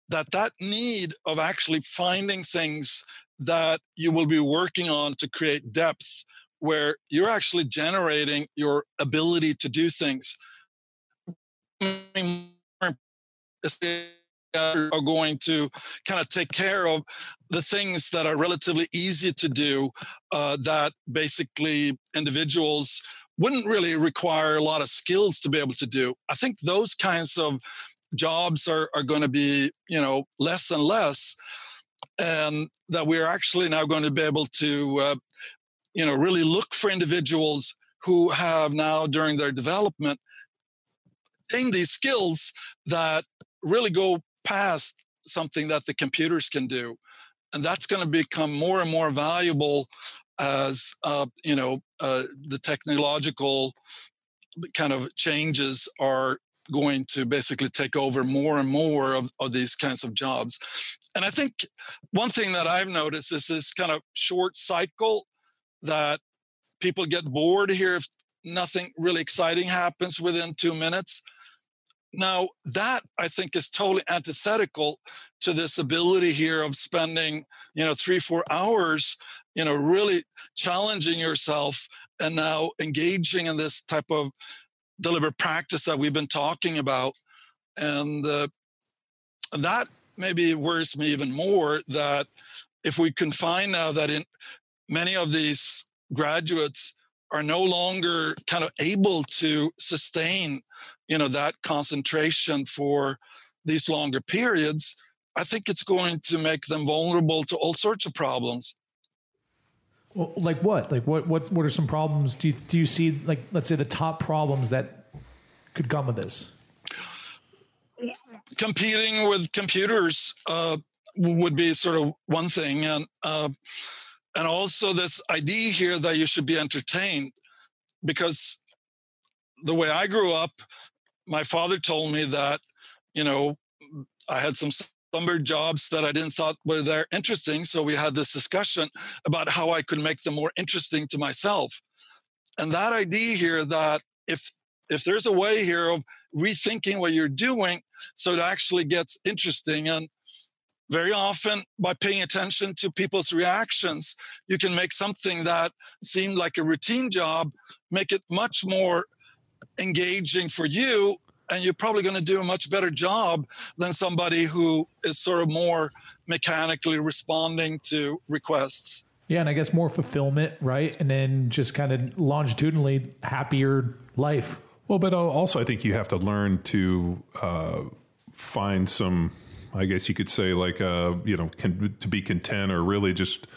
that that need of actually finding things that you will be working on to create depth where you're actually generating your ability to do things. Are going to kind of take care of the things that are relatively easy to do uh, that basically individuals wouldn't really require a lot of skills to be able to do. I think those kinds of jobs are, are going to be you know less and less and that we're actually now going to be able to uh, you know really look for individuals who have now during their development gained these skills that really go past something that the computers can do and that's going to become more and more valuable as uh, you know uh, the technological kind of changes are going to basically take over more and more of, of these kinds of jobs. And i think one thing that i've noticed is this kind of short cycle that people get bored here if nothing really exciting happens within two minutes. Now, that I think is totally antithetical to this ability here of spending, you know, three, four hours, you know, really challenging yourself and now engaging in this type of deliberate practice that we've been talking about. And uh, that maybe worries me even more that if we can find now that in many of these graduates are no longer kind of able to sustain you know that concentration for these longer periods i think it's going to make them vulnerable to all sorts of problems well, like what? Like what what what are some problems? Do you do you see like let's say the top problems that could come with this? Competing with computers uh, would be sort of one thing. And uh, and also this idea here that you should be entertained because the way I grew up, my father told me that, you know, I had some summer jobs that I didn't thought were there interesting. So we had this discussion about how I could make them more interesting to myself. And that idea here that if if there's a way here of rethinking what you're doing so it actually gets interesting and very often by paying attention to people's reactions you can make something that seemed like a routine job make it much more engaging for you and you're probably going to do a much better job than somebody who is sort of more mechanically responding to requests. Yeah and i guess more fulfillment right? And then just kind of longitudinally happier life. Well but also i think you have to learn to uh, find some I guess you could say like uh, you know can, to be content or really just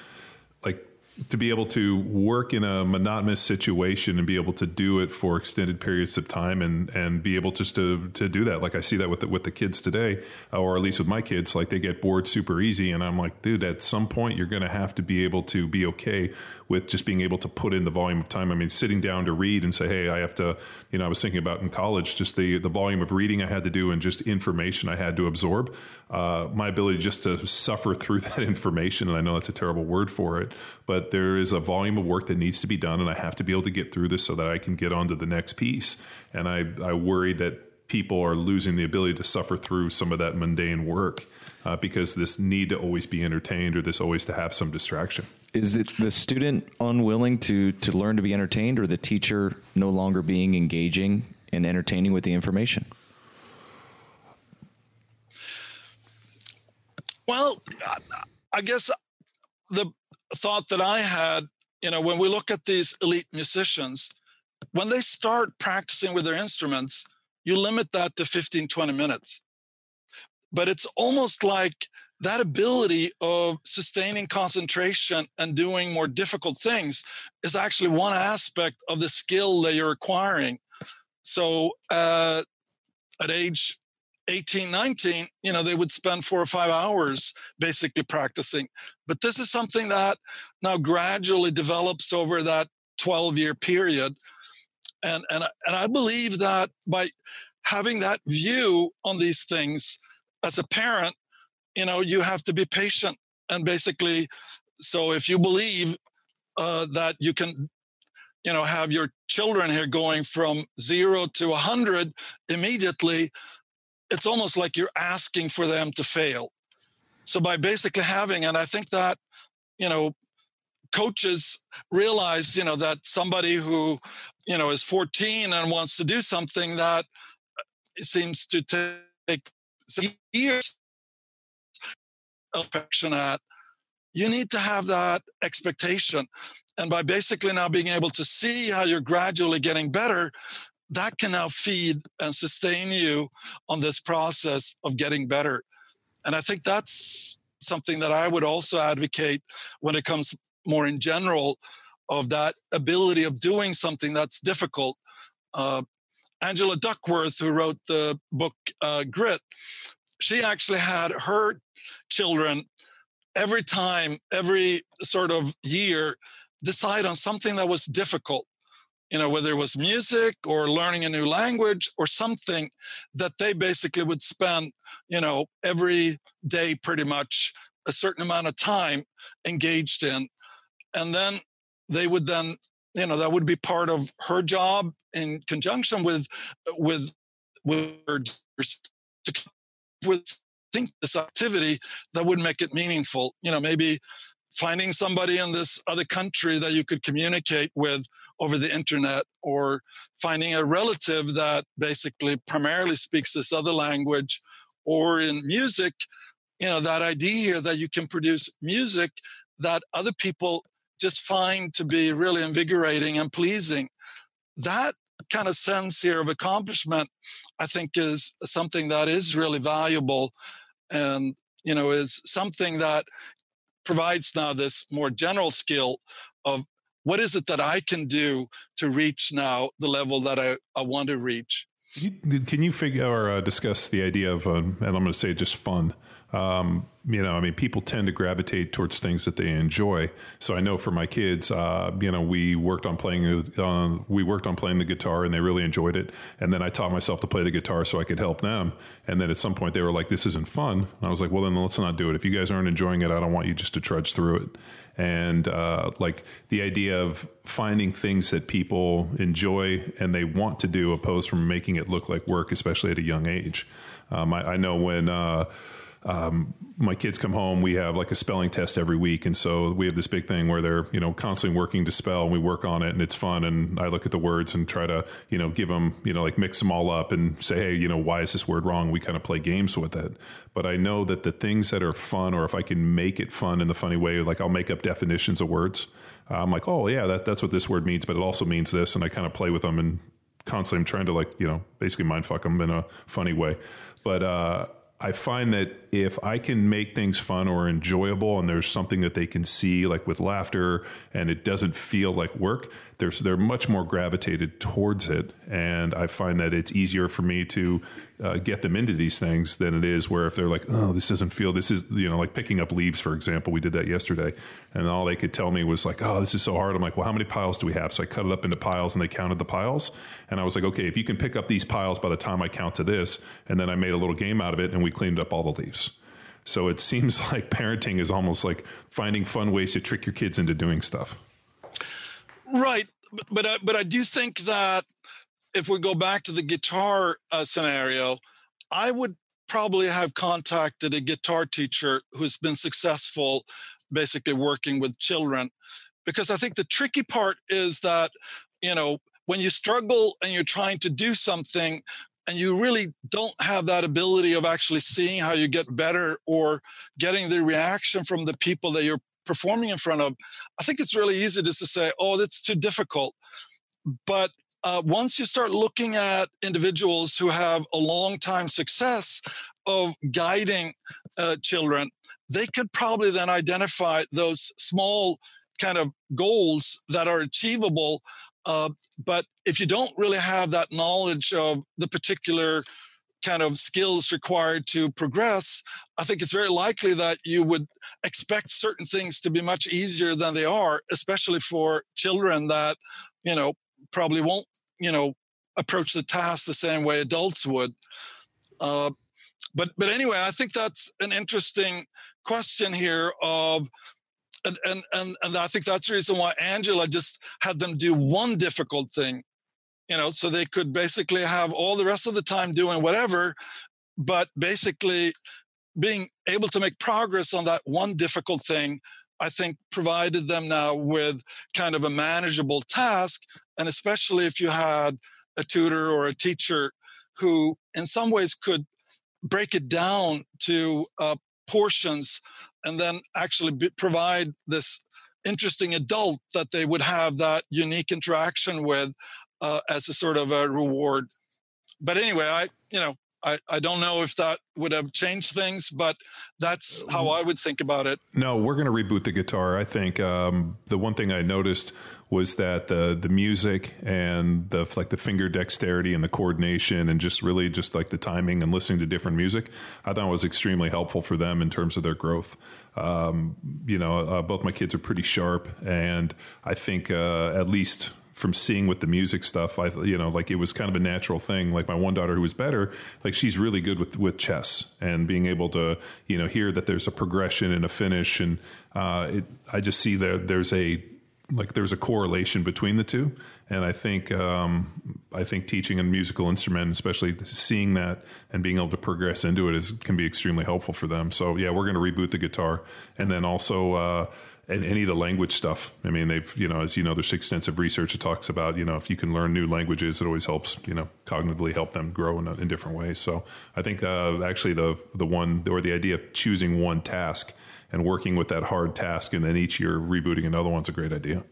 like to be able to work in a monotonous situation and be able to do it for extended periods of time and and be able just to to do that. Like i see that with the, with the kids today uh, or at least with my kids like they get bored super easy and i'm like dude at some point you're going to have to be able to be okay with just being able to put in the volume of time. I mean sitting down to read and say hey i have to you know i was thinking about in college just the the volume of reading i had to do and just information i had to absorb uh, my ability just to suffer through that information and i know that's a terrible word for it but there is a volume of work that needs to be done, and I have to be able to get through this so that I can get on to the next piece. And I, I worry that people are losing the ability to suffer through some of that mundane work uh, because this need to always be entertained or this always to have some distraction. Is it the student unwilling to to learn to be entertained, or the teacher no longer being engaging and entertaining with the information? Well, I guess the thought that I had, you know, when we look at these elite musicians, when they start practicing with their instruments, you limit that to 15, 20 minutes. But it's almost like that ability of sustaining concentration and doing more difficult things is actually one aspect of the skill that you're acquiring. So uh, at age 18, 19, you know, they would spend four or five hours basically practicing. But this is something that now gradually develops over that 12 year period. And, and, and I believe that by having that view on these things as a parent, you know, you have to be patient and basically, so if you believe uh, that you can you know have your children here going from zero to 100 immediately it's almost like you're asking for them to fail. So by basically having and i think that you know coaches realize you know that somebody who you know is 14 and wants to do something that uh, seems to take some years of affection at you need to have that expectation. And by basically now being able to see how you're gradually getting better that can now feed and sustain you on this process of getting better. And i think that's something that i would also advocate when it comes more in general of that ability of doing something that's difficult. Uh, angela duckworth who wrote the book uh, grit she actually had her children every time every sort of year decide on something that was difficult you know whether it was music or learning a new language or something that they basically would spend you know every day pretty much a certain amount of time engaged in. And then they would then you know that would be part of her job in conjunction with with with with think this activity that would make it meaningful. You know maybe finding somebody in this other country that you could communicate with over the internet or finding a relative that basically primarily speaks this other language or in music you know that idea here that you can produce music that other people just find to be really invigorating and pleasing. That kind of sense here of accomplishment i think is something that is really valuable and you know is something that provides now this more general skill of what is it that I can do to reach now the level that I, I want to reach. Can you figure or uh, discuss the idea of, um, and I'm going to say just fun, um, you know, I mean, people tend to gravitate towards things that they enjoy. So I know for my kids, uh, you know, we worked on playing, uh, we worked on playing the guitar, and they really enjoyed it. And then I taught myself to play the guitar so I could help them. And then at some point, they were like, "This isn't fun." And I was like, "Well, then let's not do it. If you guys aren't enjoying it, I don't want you just to trudge through it." And uh, like the idea of finding things that people enjoy and they want to do, opposed from making it look like work, especially at a young age. Um, I, I, know when uh, um, my kids come home, we have like a spelling test every week. And so we have this big thing where they're, you know, constantly working to spell and we work on it and it's fun. And I look at the words and try to, you know, give them, you know, like mix them all up and say, hey, you know, why is this word wrong? We kind of play games with it. But I know that the things that are fun, or if I can make it fun in the funny way, like I'll make up definitions of words. Uh, I'm like, oh, yeah, that, that's what this word means, but it also means this. And I kind of play with them and constantly I'm trying to like, you know, basically mind fuck them in a funny way. But, uh, I find that if I can make things fun or enjoyable and there's something that they can see like with laughter and it doesn't feel like work, there's they're much more gravitated towards it and I find that it's easier for me to uh, get them into these things than it is where if they're like, oh, this doesn't feel, this is, you know, like picking up leaves, for example. We did that yesterday. And all they could tell me was like, oh, this is so hard. I'm like, well, how many piles do we have? So I cut it up into piles and they counted the piles. And I was like, okay, if you can pick up these piles by the time I count to this, and then I made a little game out of it and we cleaned up all the leaves. So it seems like parenting is almost like finding fun ways to trick your kids into doing stuff. Right. But, but, I, but I do think that if we go back to the guitar uh, scenario, I would probably have contacted a guitar teacher who's been successful basically working with children because I think the tricky part is that, you know, when you struggle and you're trying to do something and you really don't have that ability of actually seeing how you get better or getting the reaction from the people that you're performing in front of, I think it's really easy just to say, oh, that's too difficult. But uh, once you start looking at individuals who have a long time success of guiding uh, children, they could probably then identify those small kind of goals that are achievable. Uh, but if you don't really have that knowledge of the particular kind of skills required to progress, I think it's very likely that you would expect certain things to be much easier than they are, especially for children that, you know, probably won't, you know, approach the task the same way adults would. Uh, but but anyway, I think that's an interesting question here of and, and and and I think that's the reason why Angela just had them do one difficult thing, you know, so they could basically have all the rest of the time doing whatever, but basically being able to make progress on that one difficult thing, I think provided them now with kind of a manageable task, and especially if you had a tutor or a teacher who, in some ways, could break it down to uh, portions and then actually be, provide this interesting adult that they would have that unique interaction with uh, as a sort of a reward. But anyway, I, you know, I, I don't know if that would have changed things, but that's how I would think about it. No, we're going to reboot the guitar. I think um, the one thing I noticed was that the the music and the like the finger dexterity and the coordination and just really just like the timing and listening to different music, I thought was extremely helpful for them in terms of their growth. Um, you know, uh, both my kids are pretty sharp, and I think uh, at least from seeing with the music stuff, I you know like it was kind of a natural thing. Like my one daughter who was better, like she's really good with with chess and being able to you know hear that there's a progression and a finish, and uh, it, I just see that there's a like there's a correlation between the two, and I think um, I think teaching a musical instrument, especially seeing that and being able to progress into it, is can be extremely helpful for them. So yeah, we're going to reboot the guitar, and then also. Uh, and any of the language stuff. I mean, they've, you know, as you know, there's extensive research that talks about, you know, if you can learn new languages, it always helps, you know, cognitively help them grow in, in different ways. So I think uh, actually the the one or the idea of choosing one task and working with that hard task and then each year rebooting another one's a great idea.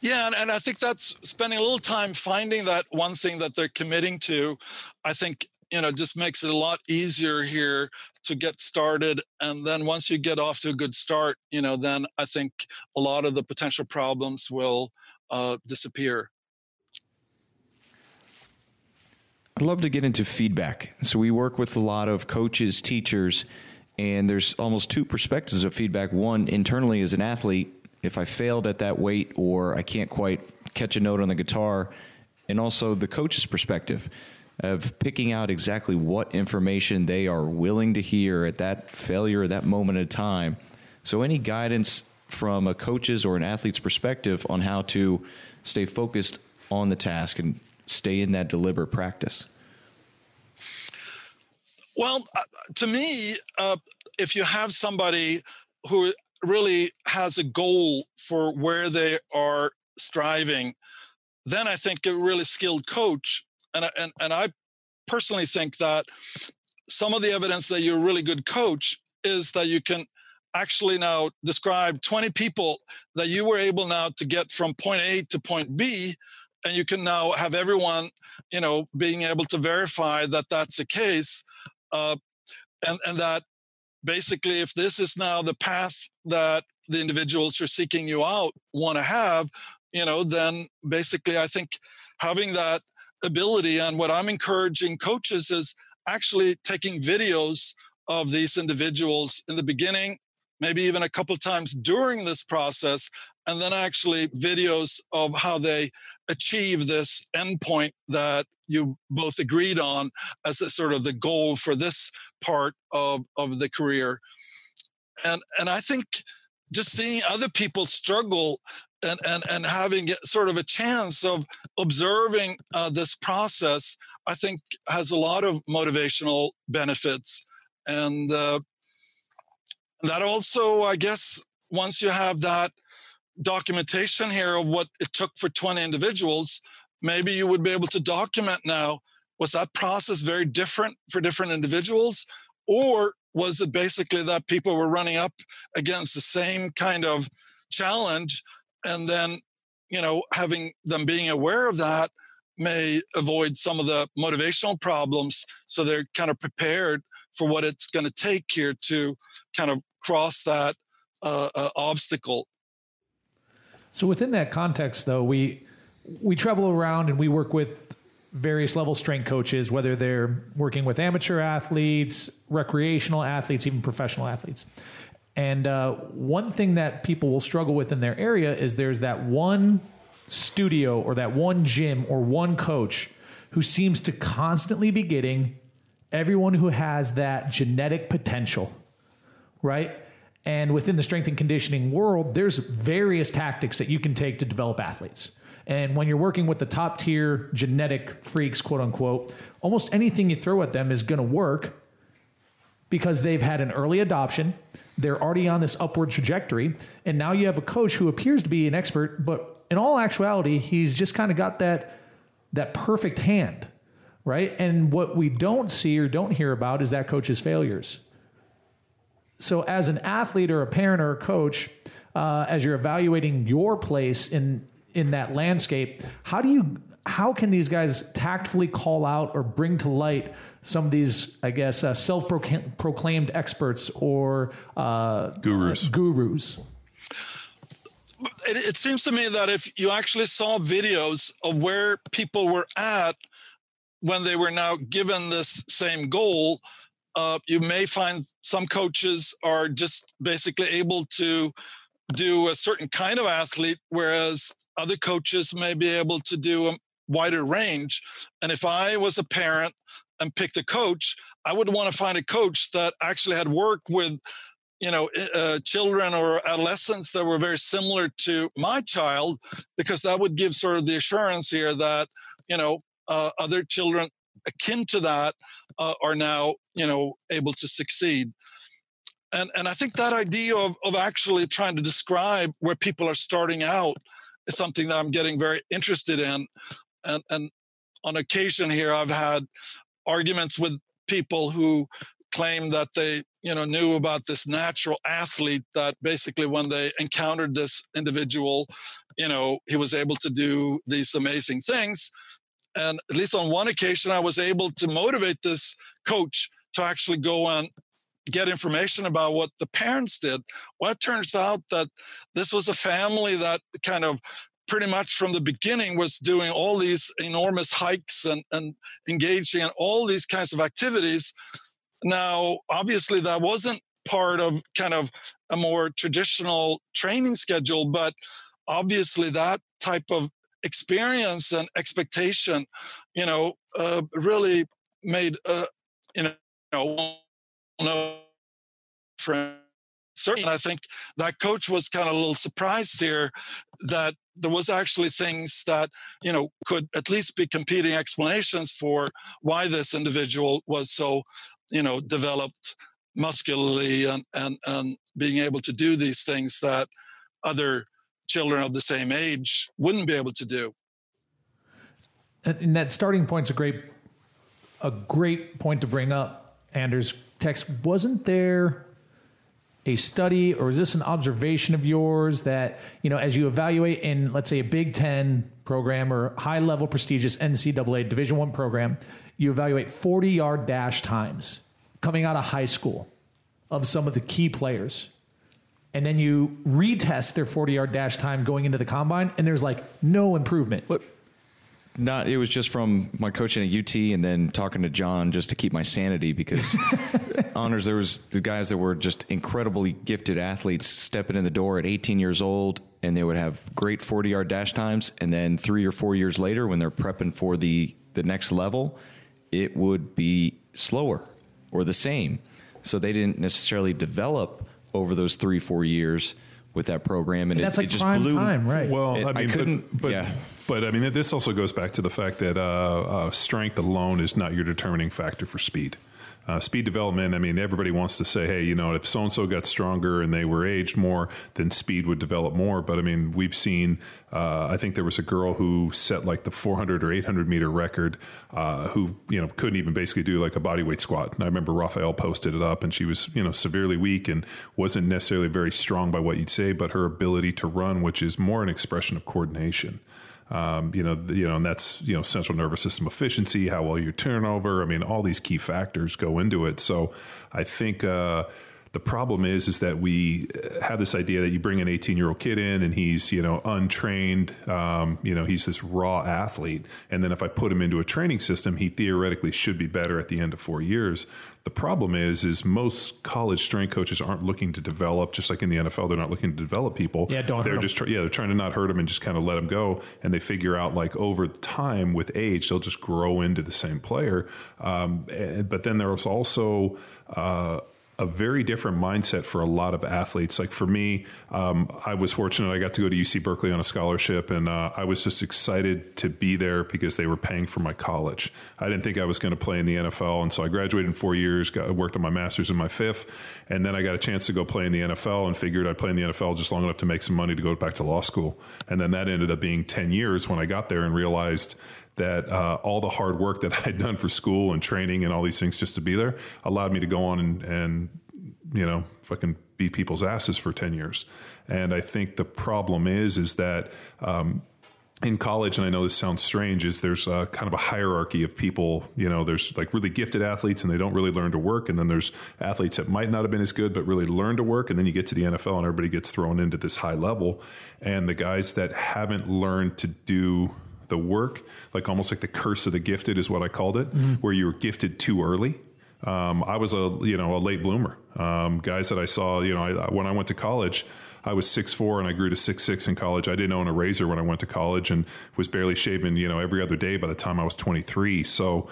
Yeah, and, and I think that's spending a little time finding that one thing that they're committing to. I think you know just makes it a lot easier here to get started and then once you get off to a good start you know then i think a lot of the potential problems will uh, disappear. I'd love to get into feedback. So we work with a lot of coaches teachers and there's almost two perspectives of feedback. One internally as an athlete if i failed at that weight or i can't quite catch a note on the guitar and also the coach's perspective of picking out exactly what information they are willing to hear at that failure, that moment of time. So, any guidance from a coach's or an athlete's perspective on how to stay focused on the task and stay in that deliberate practice? Well, uh, to me, uh, if you have somebody who really has a goal for where they are striving, then I think a really skilled coach and and and I personally think that some of the evidence that you're a really good coach is that you can actually now describe 20 people that you were able now to get from point A to point B and you can now have everyone you know being able to verify that that's the case uh, and and that basically if this is now the path that the individuals who are seeking you out want to have you know then basically i think having that ability. And what I'm encouraging coaches is actually taking videos of these individuals in the beginning, maybe even a couple times during this process, and then actually videos of how they achieve this endpoint that you both agreed on as a sort of the goal for this part of, of the career. And and I think just seeing other people struggle and, and, and having sort of a chance of observing uh, this process, I think has a lot of motivational benefits. And uh, that also, I guess, once you have that documentation here of what it took for 20 individuals, maybe you would be able to document now was that process very different for different individuals? Or was it basically that people were running up against the same kind of challenge and then you know having them being aware of that may avoid some of the motivational problems so they're kind of prepared for what it's going to take here to kind of cross that uh, uh, obstacle. So within that context though we we travel around and we work with various level strength coaches whether they're working with amateur athletes recreational athletes even professional athletes and uh, one thing that people will struggle with in their area is there's that one studio or that one gym or one coach who seems to constantly be getting everyone who has that genetic potential right? And within the strength and conditioning world, there's various tactics that you can take to develop athletes. And when you're working with the top tier genetic freaks, quote unquote, almost anything you throw at them is going to work because they've had an early adoption. They're already on this upward trajectory. And now you have a coach who appears to be an expert, but in all actuality, he's just kind of got that, that perfect hand, right? And what we don't see or don't hear about is that coach's failures. So, as an athlete or a parent or a coach, uh, as you're evaluating your place in in that landscape, how do you how can these guys tactfully call out or bring to light some of these, I guess, uh, self proclaimed experts or uh, Gurus. gurus? it, it seems to me that if you actually saw videos of where people were at when they were now given this same goal, uh, you may find some coaches are just basically able to do a certain kind of athlete, whereas other coaches may be able to do a wider range. And if I was a parent and picked a coach, I would want to find a coach that actually had worked with you know uh, children or adolescents that were very similar to my child because that would give sort of the assurance here that you know uh, other children akin to that uh, are now you know able to succeed. And and i think that idea of, of actually trying to describe where people are starting out is something that i'm getting very interested in. And and on occasion here i've had arguments with people who claim that they you know knew about this natural athlete that basically when they encountered this individual you know he was able to do these amazing things. And at least on one occasion i was able to motivate this coach to actually go and get information about what the parents did. Well it turns out that this was a family that kind of pretty much from the beginning was doing all these enormous hikes and, and engaging in all these kinds of activities now, obviously, that wasn't part of kind of a more traditional training schedule, but obviously, that type of experience and expectation, you know, uh, really made, uh, you know, no friend. Certainly, I think that coach was kind of a little surprised here that there was actually things that you know could at least be competing explanations for why this individual was so you know, developed muscularly and, and, and being able to do these things that other children of the same age wouldn't be able to do. And that starting point's a great, a great point to bring up, Anders. text wasn't there a study or is this an observation of yours that, you know, as you evaluate in, let's say, a Big Ten program or high level prestigious NCAA Division One program, you evaluate 40 yard dash times coming out of high school of some of the key players. And then you retest their 40 yard dash time going into the combine, and there's like no improvement. What? Not. It was just from my coaching at UT, and then talking to John just to keep my sanity because honors. There was the guys that were just incredibly gifted athletes stepping in the door at 18 years old, and they would have great 40 yard dash times, and then three or four years later, when they're prepping for the the next level, it would be slower or the same. So they didn't necessarily develop over those three, four years with that program, and, and that's it, like it just prime blew. time, right? Well, It- I mean, I couldn't- But, but, yeah. But I mean, this also goes back to the fact that uh, uh, strength alone is not your determining factor for speed. Uh, speed development, I mean, everybody wants to say, hey, you know, if so and so got stronger and they were aged more, then speed would develop more. But I mean, we've seen, uh, I think there was a girl who set like the 400 or 800 meter record uh, who, you know, couldn't even basically do like a body weight squat. And I remember Raphael posted it up and she was, you know, severely weak and wasn't necessarily very strong by what you'd say, but her ability to run, which is more an expression of coordination. Um, you know, you know, and that's you know central nervous system efficiency, how well you turnover. I mean, all these key factors go into it. So, I think uh, the problem is is that we uh, have this idea that you bring an 18 year old kid in and he's you know untrained, um, you know, he's this raw athlete, and then if I put him into a training system, he theoretically should be better at the end of four years. The problem is, is most college strength coaches aren't looking to develop, just like in the NFL, they're not looking to develop people. Yeah, don't hurt They're just try, yeah, they're trying to not hurt them and just kind of let them go. And they figure out like over time with age, they'll just grow into the same player. Um, and- but then there's also uh, a very different mindset for a lot of athletes. Like for me, um, I was fortunate I got to go to UC Berkeley on a scholarship, and uh, I was just excited to be there because they were paying for my college. I didn't think I was going to play in the NFL, and so I graduated in four years, got, worked on my master's in my fifth, and then I got a chance to go play in the NFL and figured I'd play in the NFL just long enough to make some money to go back to law school. And then that ended up being 10 years when I got there and realized that uh, all the hard work that I'd done for school and training and all these things just to be there allowed me to go on and, and you know, fucking beat people's asses for 10 years. And I think the problem is, is that, um, in college, and I know this sounds strange, is there's a, kind of a hierarchy of people. You know, there's like really gifted athletes and they don't really learn to work. And then there's athletes that might not have been as good, but really learn to work. And then you get to the NFL and everybody gets thrown into this high level. And the guys that haven't learned to do the work, like almost like the curse of the gifted is what I called it, mm-hmm. where you were gifted too early. Um, I was a you know a late bloomer. Um, guys that I saw, you know, I, when I went to college, I was six four and I grew to six six in college. I didn't own a razor when I went to college and was barely shaving, you know, every other day by the time I was 23. So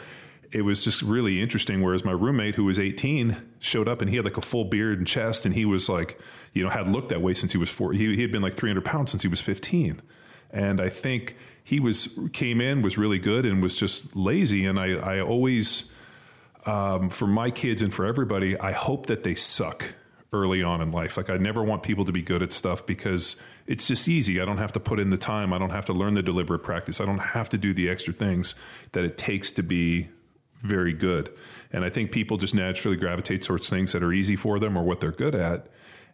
it was just really interesting. Whereas my roommate, who was 18, showed up and he had like a full beard and chest, and he was like, you know, had looked that way since he was four. He, he had been like 300 pounds since he was 15, and I think he was came in was really good and was just lazy. And I I always um, for my kids and for everybody, I hope that they suck early on in life. Like I never want people to be good at stuff because it's just easy. I don't have to put in the time. I don't have to learn the deliberate practice. I don't have to do the extra things that it takes to be very good. And I think people just naturally gravitate towards things that are easy for them or what they're good at.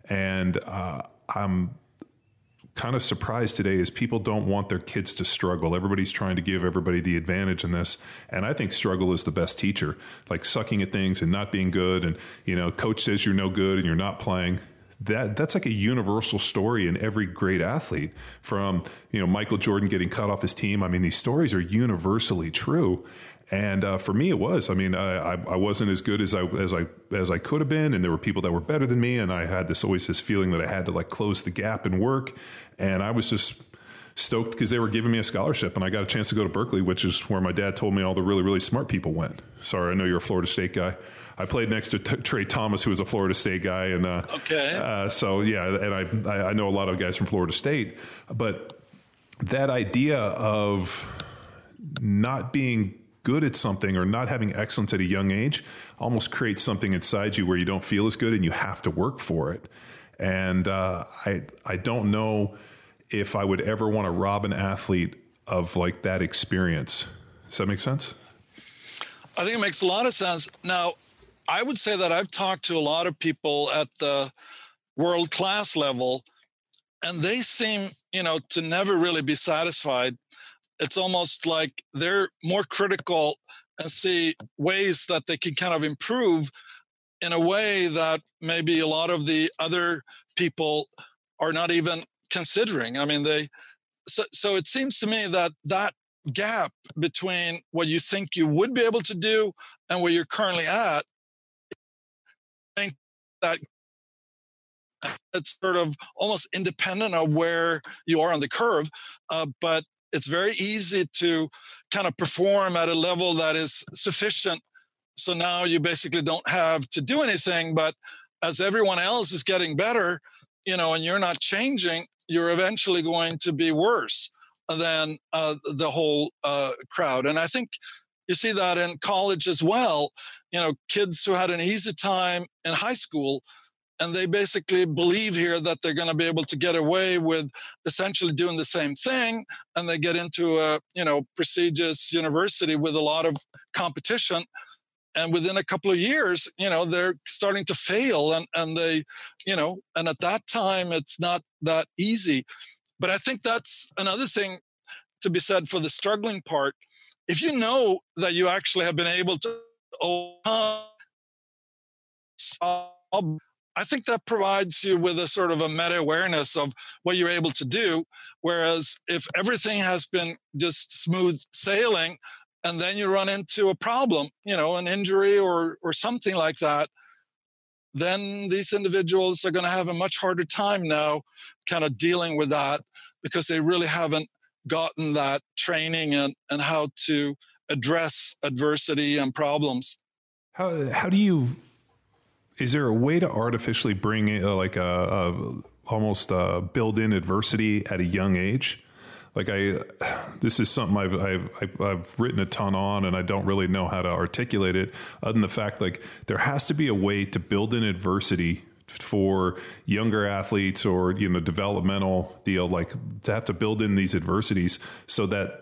And uh, I'm kind of surprised today is people don't want their kids to struggle. Everybody's trying to give everybody the advantage in this. And I think struggle is the best teacher, like sucking at things and not being good. And, you know, coach says you're no good and you're not playing. That, that's like a universal story in every great athlete from, you know, Michael Jordan getting cut off his team. I mean, these stories are universally true. And uh, for me, it was. I mean, I, I wasn't as good as I as I as I could have been, and there were people that were better than me, and I had this always this feeling that I had to like close the gap and work. And I was just stoked because they were giving me a scholarship, and I got a chance to go to Berkeley, which is where my dad told me all the really really smart people went. Sorry, I know you're a Florida State guy. I played next to T- Trey Thomas, who was a Florida State guy, and uh, okay, uh, so yeah, and I I know a lot of guys from Florida State, but that idea of not being good at something or not having excellence at a young age almost creates something inside you where you don't feel as good and you have to work for it. And uh, I I don't know if I would ever want to rob an athlete of like that experience. Does that make sense? I think it makes a lot of sense. Now, I would say that I've talked to a lot of people at the world class level, and they seem, you know, to never really be satisfied it's almost like they're more critical and see ways that they can kind of improve in a way that maybe a lot of the other people are not even considering. I mean, they, so, so it seems to me that that gap between what you think you would be able to do and where you're currently at, I think that it's sort of almost independent of where you are on the curve. Uh, but it's very easy to kind of perform at a level that is sufficient. So now you basically don't have to do anything, but as everyone else is getting better, you know, and you're not changing, you're eventually going to be worse than uh, the whole uh, crowd. And I think you see that in college as well. You know, kids who had an easy time in high school and they basically believe here that they're going to be able to get away with essentially doing the same thing and they get into a you know prestigious university with a lot of competition and within a couple of years you know they're starting to fail and and they you know and at that time it's not that easy. But i think that's another thing to be said for the struggling part. If you know that you actually have been able to overcome I think that provides you with a sort of a meta awareness of what you're able to do. Whereas if everything has been just smooth sailing, and then you run into a problem, you know, an injury or or something like that, then these individuals are going to have a much harder time now, kind of dealing with that because they really haven't gotten that training and and how to address adversity and problems. How how do you is there a way to artificially bring in, uh, like a, a almost uh, build in adversity at a young age? Like I, this is something I've, I've I've written a ton on, and I don't really know how to articulate it. Other than the fact, like there has to be a way to build in adversity for younger athletes or you know developmental deal like to have to build in these adversities so that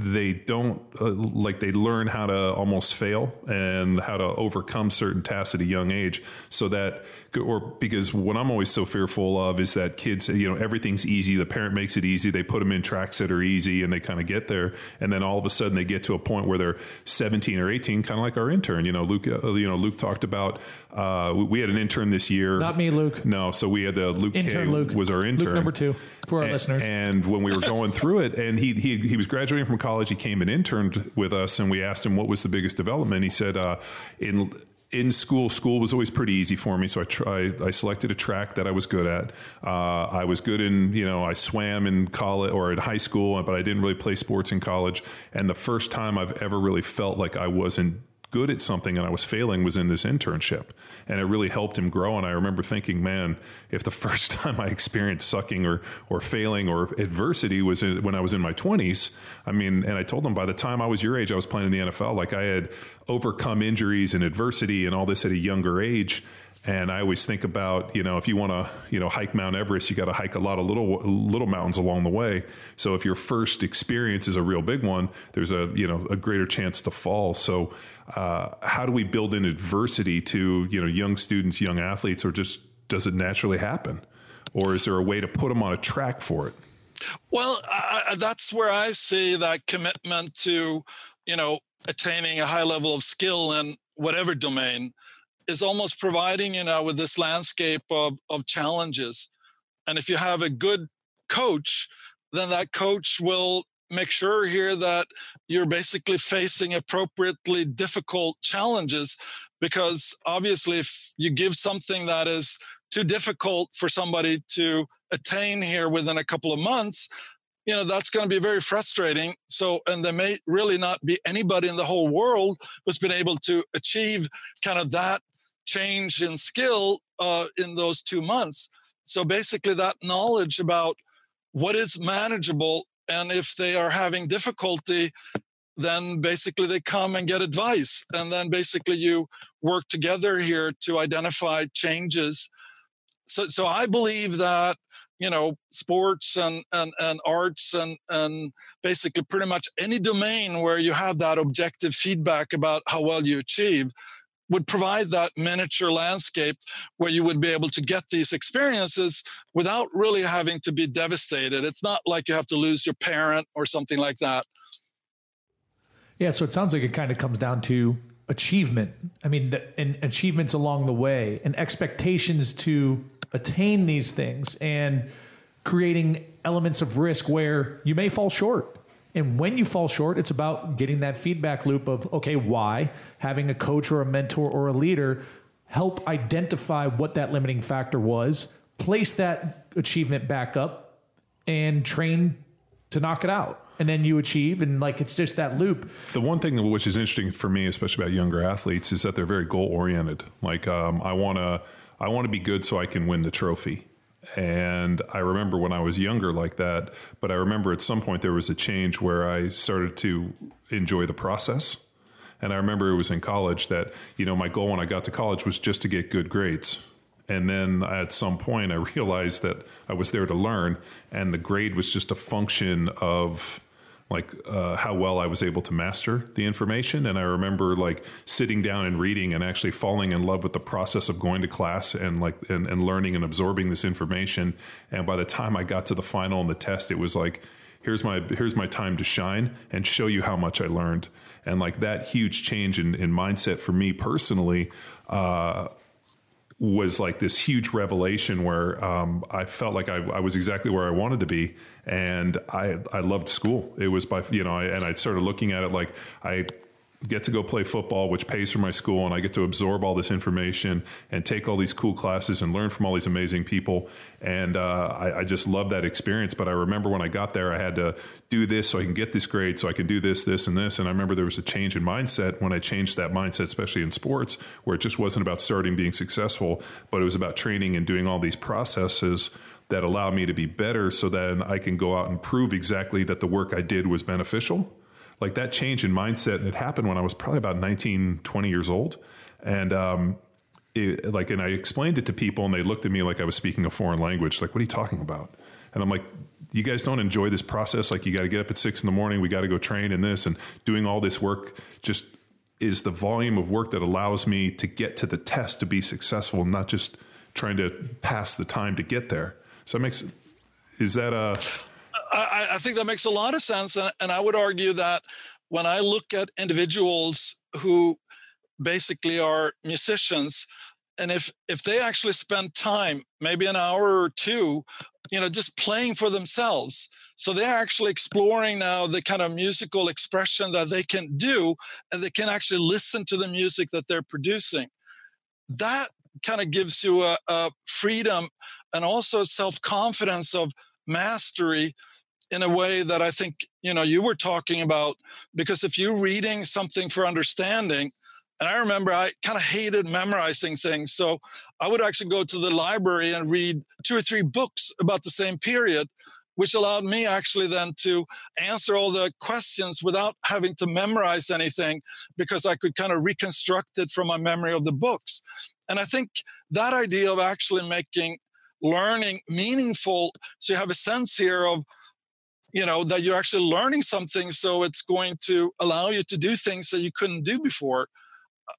they don't uh, like they learn how to almost fail and how to overcome certain tasks at a young age so that or because what I'm always so fearful of is that kids you know everything's easy. The parent makes it easy. They put them in tracks that are easy and they kind of get there. And then all of a sudden they get to a point where they're 17 or 18 kind of like our intern. You know Luke uh, you know Luke talked about uh, we had an intern this year. Not me, Luke. no so we had the Luke Intern K Luke. was our intern. Luke number two for our and, listeners. And when we were going through it, and he he he was graduating from college, he came and interned with us, and we asked him what was the biggest development. He said, uh, in in school, school was always pretty easy for me. So I try, I selected a track that I was good at. Uh, I was good in, you know, I swam in college or in high school, but I didn't really play sports in college. And the first time I've ever really felt like I wasn't good at something and I was failing was in this internship. And it really helped him grow. And I remember thinking, man, if the first time I experienced sucking or, or failing or adversity was in, when I was in my 20s, I mean, and I told him by the time I was your age, I was playing in the NFL. Like I had overcome injuries and adversity and all this at a younger age. And I always think about, you know, if you want to, you know, hike Mount Everest, you got to hike a lot of little little mountains along the way. So if your first experience is a real big one, there's a, you know, a greater chance to fall. So uh, how do we build in adversity to, you know, young students, young athletes, or just does it naturally happen? Or is there a way to put them on a track for it? Well, I, that's where I see that commitment to, you know, attaining a high level of skill in whatever domain is almost providing you know with this landscape of, of challenges and if you have a good coach then that coach will make sure here that you're basically facing appropriately difficult challenges because obviously if you give something that is too difficult for somebody to attain here within a couple of months you know that's going to be very frustrating. So and there may really not be anybody in the whole world who's been able to achieve kind of that change in skill uh, in those two months. So basically that knowledge about what is manageable and if they are having difficulty then basically they come and get advice. And then basically you work together here to identify changes. So so i believe that you know sports and and, and arts and and basically pretty much any domain where you have that objective feedback about how well you achieve would provide that miniature landscape where you would be able to get these experiences without really having to be devastated it's not like you have to lose your parent or something like that Yeah, so it sounds like it kind of comes down to achievement. I mean, the, and achievements along the way, and expectations to attain these things, and creating elements of risk where you may fall short. And when you fall short, it's about getting that feedback loop of okay, why? Having a coach or a mentor or a leader help identify what that limiting factor was, place that achievement back up, and train to knock it out. And then you achieve, and like it's just that loop. The one thing which is interesting for me, especially about younger athletes, is that they're very goal oriented. Like um, I want to, I want to be good so I can win the trophy. And I remember when I was younger like that, but I remember at some point there was a change where I started to enjoy the process. And I remember it was in college that, you know, my goal when I got to college was just to get good grades. And then at some point I realized that I was there to learn and the grade was just a function of like uh, how well I was able to master the information. And I remember like sitting down and reading and actually falling in love with the process of going to class and like and, and learning and absorbing this information. And by the time I got to the final and the test, it was like, here's my here's my time to shine and show you how much I learned. And like that huge change in, in mindset for me personally. Uh, was like this huge revelation where um, I felt like I, I, was exactly where I wanted to be, and I I loved school. It was by you know, I, and I started looking at it like I get to go play football, which pays for my school, and I get to absorb all this information and take all these cool classes and learn from all these amazing people. And uh, I, I, just love that experience. But I remember when I got there, I had to do this so I can get this grade, so I can do this, this, and this. And I remember there was a change in mindset when I changed that mindset, especially in sports, where it just wasn't about starting being successful, but it was about training and doing all these processes that allow me to be better so then I can go out and prove exactly that the work I did was beneficial like that change in mindset it happened when I was probably about 19, 20 years old. And, um, it, like, and I explained it to people and they looked at me like I was speaking a foreign language. Like, what are you talking about? And I'm like, you guys don't enjoy this process. Like, you got to get up at six in the morning. We got to go train in this and doing all this work just is the volume of work that allows me to get to the test to be successful, not just trying to pass the time to get there. So that makes, is that a, I, I think that makes a lot of sense. And, and I would argue that when I look at individuals who basically are musicians, and if if they actually spend time maybe an hour or two you know just playing for themselves so they're actually exploring now the kind of musical expression that they can do and they can actually listen to the music that they're producing that kind of gives you a, a freedom and also self-confidence of mastery in a way that I think you know you were talking about because if you're reading something for understanding and I remember I kind of hated memorizing things so I would actually go to the library and read two or three books about the same period which allowed me actually then to answer all the questions without having to memorize anything because I could kind of reconstruct it from my memory of the books. And I think that idea of actually making learning meaningful so you have a sense here of you know that you're actually learning something so it's going to allow you to do things that you couldn't do before.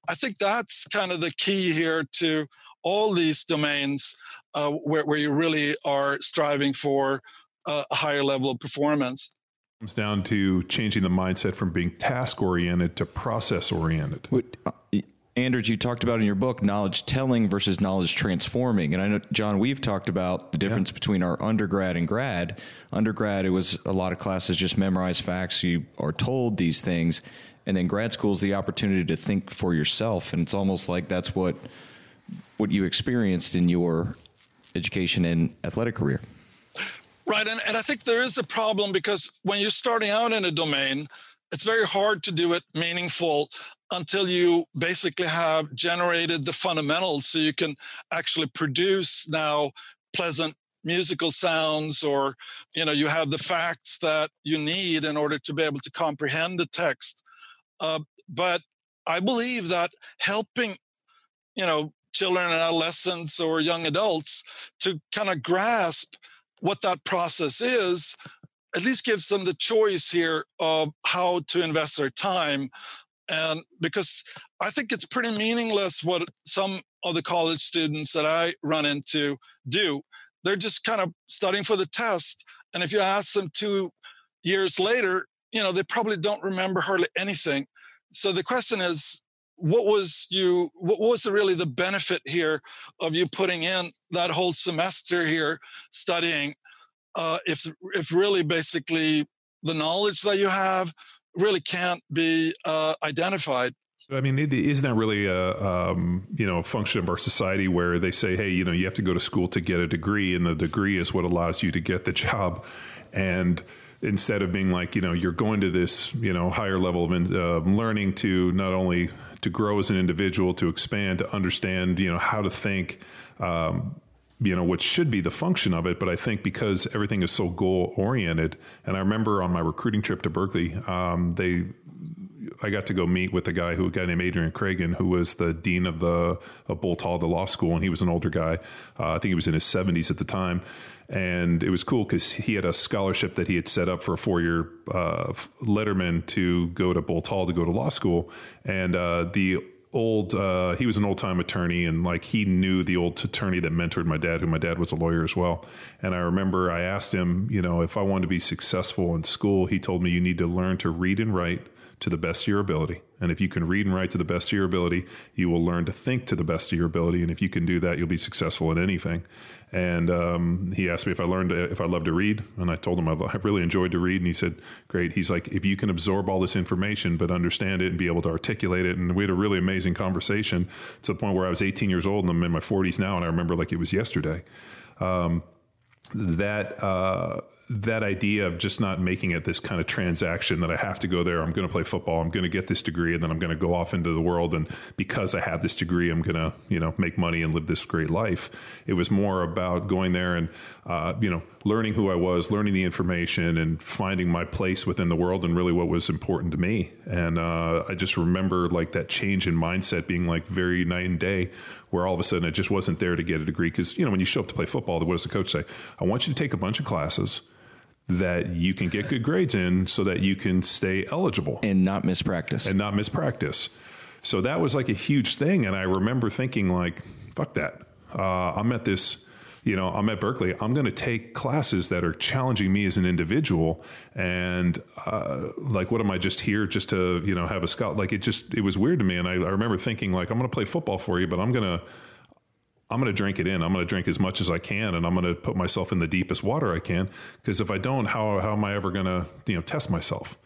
I think that's kind of the key here to all these domains uh, where, where you really are striving for a higher level of performance. Comes down to changing the mindset from being task oriented to process oriented Anders, you talked about in your book knowledge telling versus knowledge transforming. And I know, John, we've talked about the difference yeah. between our undergrad and grad. Undergrad, it was a lot of classes just memorize facts. You are told these things. And then grad school is the opportunity to think for yourself. And it's almost like that's what what you experienced in your education and athletic career. Right. And, and I think there is a problem because when you're starting out in a domain, it's very hard to do it meaningful until you basically have generated the fundamentals so you can actually produce now pleasant musical sounds or you know you have the facts that you need in order to be able to comprehend the text. Uh, but i believe that helping you know children and adolescents or young adults to kind of grasp what that process is at least gives them the choice here of how to invest their time and because I think it's pretty meaningless what some of the college students that I run into do. They're just kind of studying for the test. And if you ask them two years later, you know, they probably don't remember hardly anything. So the question is, what was you what was really the benefit here of you putting in that whole semester here studying uh, if if really basically the knowledge that you have really can't be uh, identified. I mean, isn't that really a um, you know a function of our society where they say, hey, you know, you have to go to school to get a degree, and the degree is what allows you to get the job, and instead of being like, you know, you're going to this you know higher level of uh, learning to not only to grow as an individual, to expand, to understand, you know, how to think. Um, you know, which should be the function of it. But I think because everything is so goal oriented, and I remember on my recruiting trip to Berkeley, um, they, I got to go meet with a guy who a guy named Adrian Kragen, who was the dean of the of Boalt Hall, the law school, and he was an older guy. Uh, I think he was in his seventies at the time. And it was cool because he had a scholarship that he had set up for a four year uh, letterman to go to Boalt Hall to go to law school. And uh, the old uh, he was an old time attorney and like he knew the old attorney that mentored my dad who my dad was a lawyer as well and i remember i asked him you know if i wanted to be successful in school he told me you need to learn to read and write to the best of your ability And if you can read and write to the best of your ability, you will learn to think to the best of your ability. And if you can do that, you'll be successful in anything. And um, he asked me if I learned if I love to read, and I told him I really enjoyed to read. And he said, "Great." He's like, "If you can absorb all this information, but understand it and be able to articulate it." And we had a really amazing conversation to the point where I was 18 years old and I'm in my 40s now, and I remember like it was yesterday. Um, that uh, that idea of just not making it this kind of transaction that I have to go there, I'm going to play football, I'm going to get this degree, and then I'm going to go off into the world. And because I have this degree, I'm going to, you know, make money and live this great life. It was more about going there and, uh, you know, learning who I was, learning the information, and finding my place within the world and really what was important to me. And uh, I just remember like that change in mindset being like very night and day where all of a sudden it just wasn't there to get a degree. Because, you know, when you show up to play football, what does the coach say? I want you to take a bunch of classes that you can get good grades in so that you can stay eligible and not miss practice and not miss practice. So that was like a huge thing. And I remember thinking like, fuck that. Uh, I'm at this, you know, I'm at Berkeley. I'm going to take classes that are challenging me as an individual. And uh, like, what am I just here just to, you know, have a scout? Like it just, it was weird to me. And I, I remember thinking like, I'm going to play football for you, but I'm going to, I'm going to drink it in. I'm going to drink as much as I can, and I'm going to put myself in the deepest water I can. Because if I don't, how how am I ever going to you know test myself?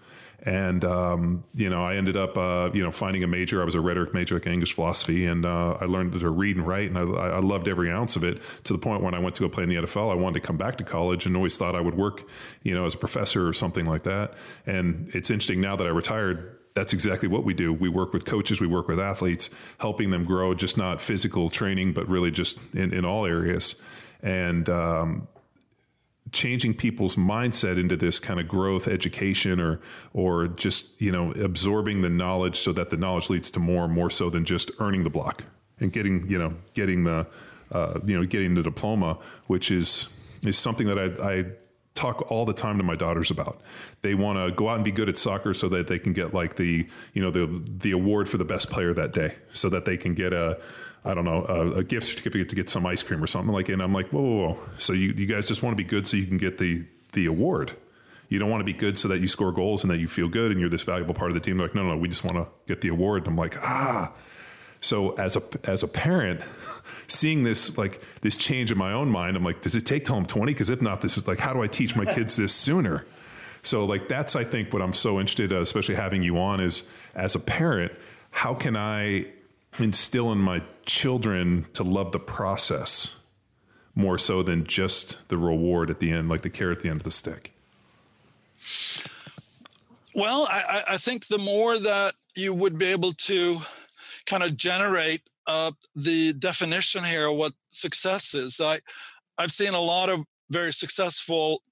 And um, you know, I ended up uh, you know finding a major. I was a rhetoric major, like English philosophy, and uh, I learned to read and write, and I, I, loved every ounce of it. To the point when I went to go play in the NFL, I wanted to come back to college, and always thought I would work, you know, as a professor or something like that. And it's interesting now that I retired that's exactly what we do. We work with coaches, we work with athletes, helping them grow, just not physical training, but really just in, in all areas. And um, changing people's mindset into this kind of growth education or or just you know absorbing the knowledge so that the knowledge leads to more more so than just earning the block and getting you know getting the uh, you know getting the diploma which is is something that I, I talk all the time to my daughters about. They want to go out and be good at soccer so that they can get like the you know the the award for the best player that day, so that they can get a I don't know a, a gift certificate to get some ice cream or something like. And I'm like, whoa, whoa, whoa. So you you guys just want to be good so you can get the the award. You don't want to be good so that you score goals and that you feel good and you're this valuable part of the team. They're like, no, no, we just want to get the award. And I'm like, ah. So as a as a parent, seeing this like this change in my own mind, I'm like, does it take till I'm 20? Because if not, this is like, how do I teach my kids this sooner? So like that's I think what I'm so interested, uh, especially having you on, is as a parent, how can I instill in my children to love the process more so than just the reward at the end, like the carrot at the end of the stick? Well, I, I think the more that you would be able to kind of generate uh, the definition here of what success is. I, I've seen a lot of very successful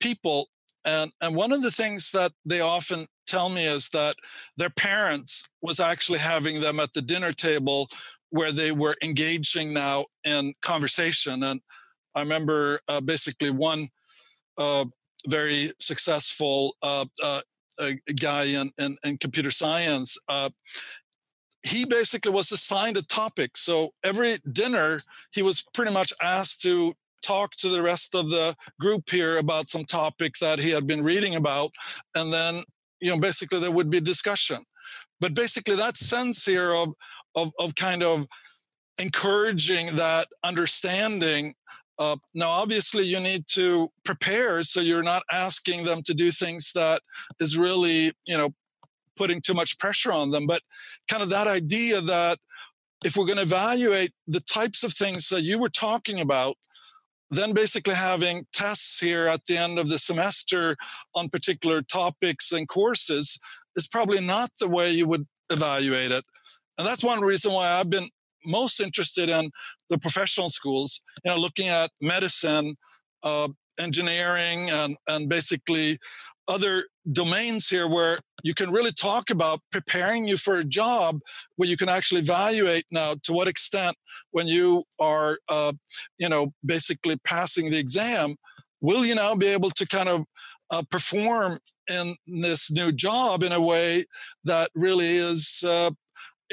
people, and and one of the things that they often tell me is that their parents was actually having them at the dinner table where they were engaging now in conversation. And I remember uh, basically one uh, very successful uh, uh guy in, in, in, computer science uh, he basically was assigned a topic. So every dinner, he was pretty much asked to talk to the rest of the group here about some topic that he had been reading about. And then, you know, basically there would be discussion. But basically that sense here of, of, of kind of encouraging that understanding uh, now, obviously, you need to prepare so you're not asking them to do things that is really, you know, putting too much pressure on them. But kind of that idea that if we're going to evaluate the types of things that you were talking about, then basically having tests here at the end of the semester on particular topics and courses is probably not the way you would evaluate it. And that's one reason why I've been most interested in the professional schools, you know, looking at medicine, uh, engineering, and, and basically other domains here where you can really talk about preparing you for a job where you can actually evaluate now to what extent when you are uh, you know basically passing the exam will you now be able to kind of uh, perform in this new job in a way that really is uh,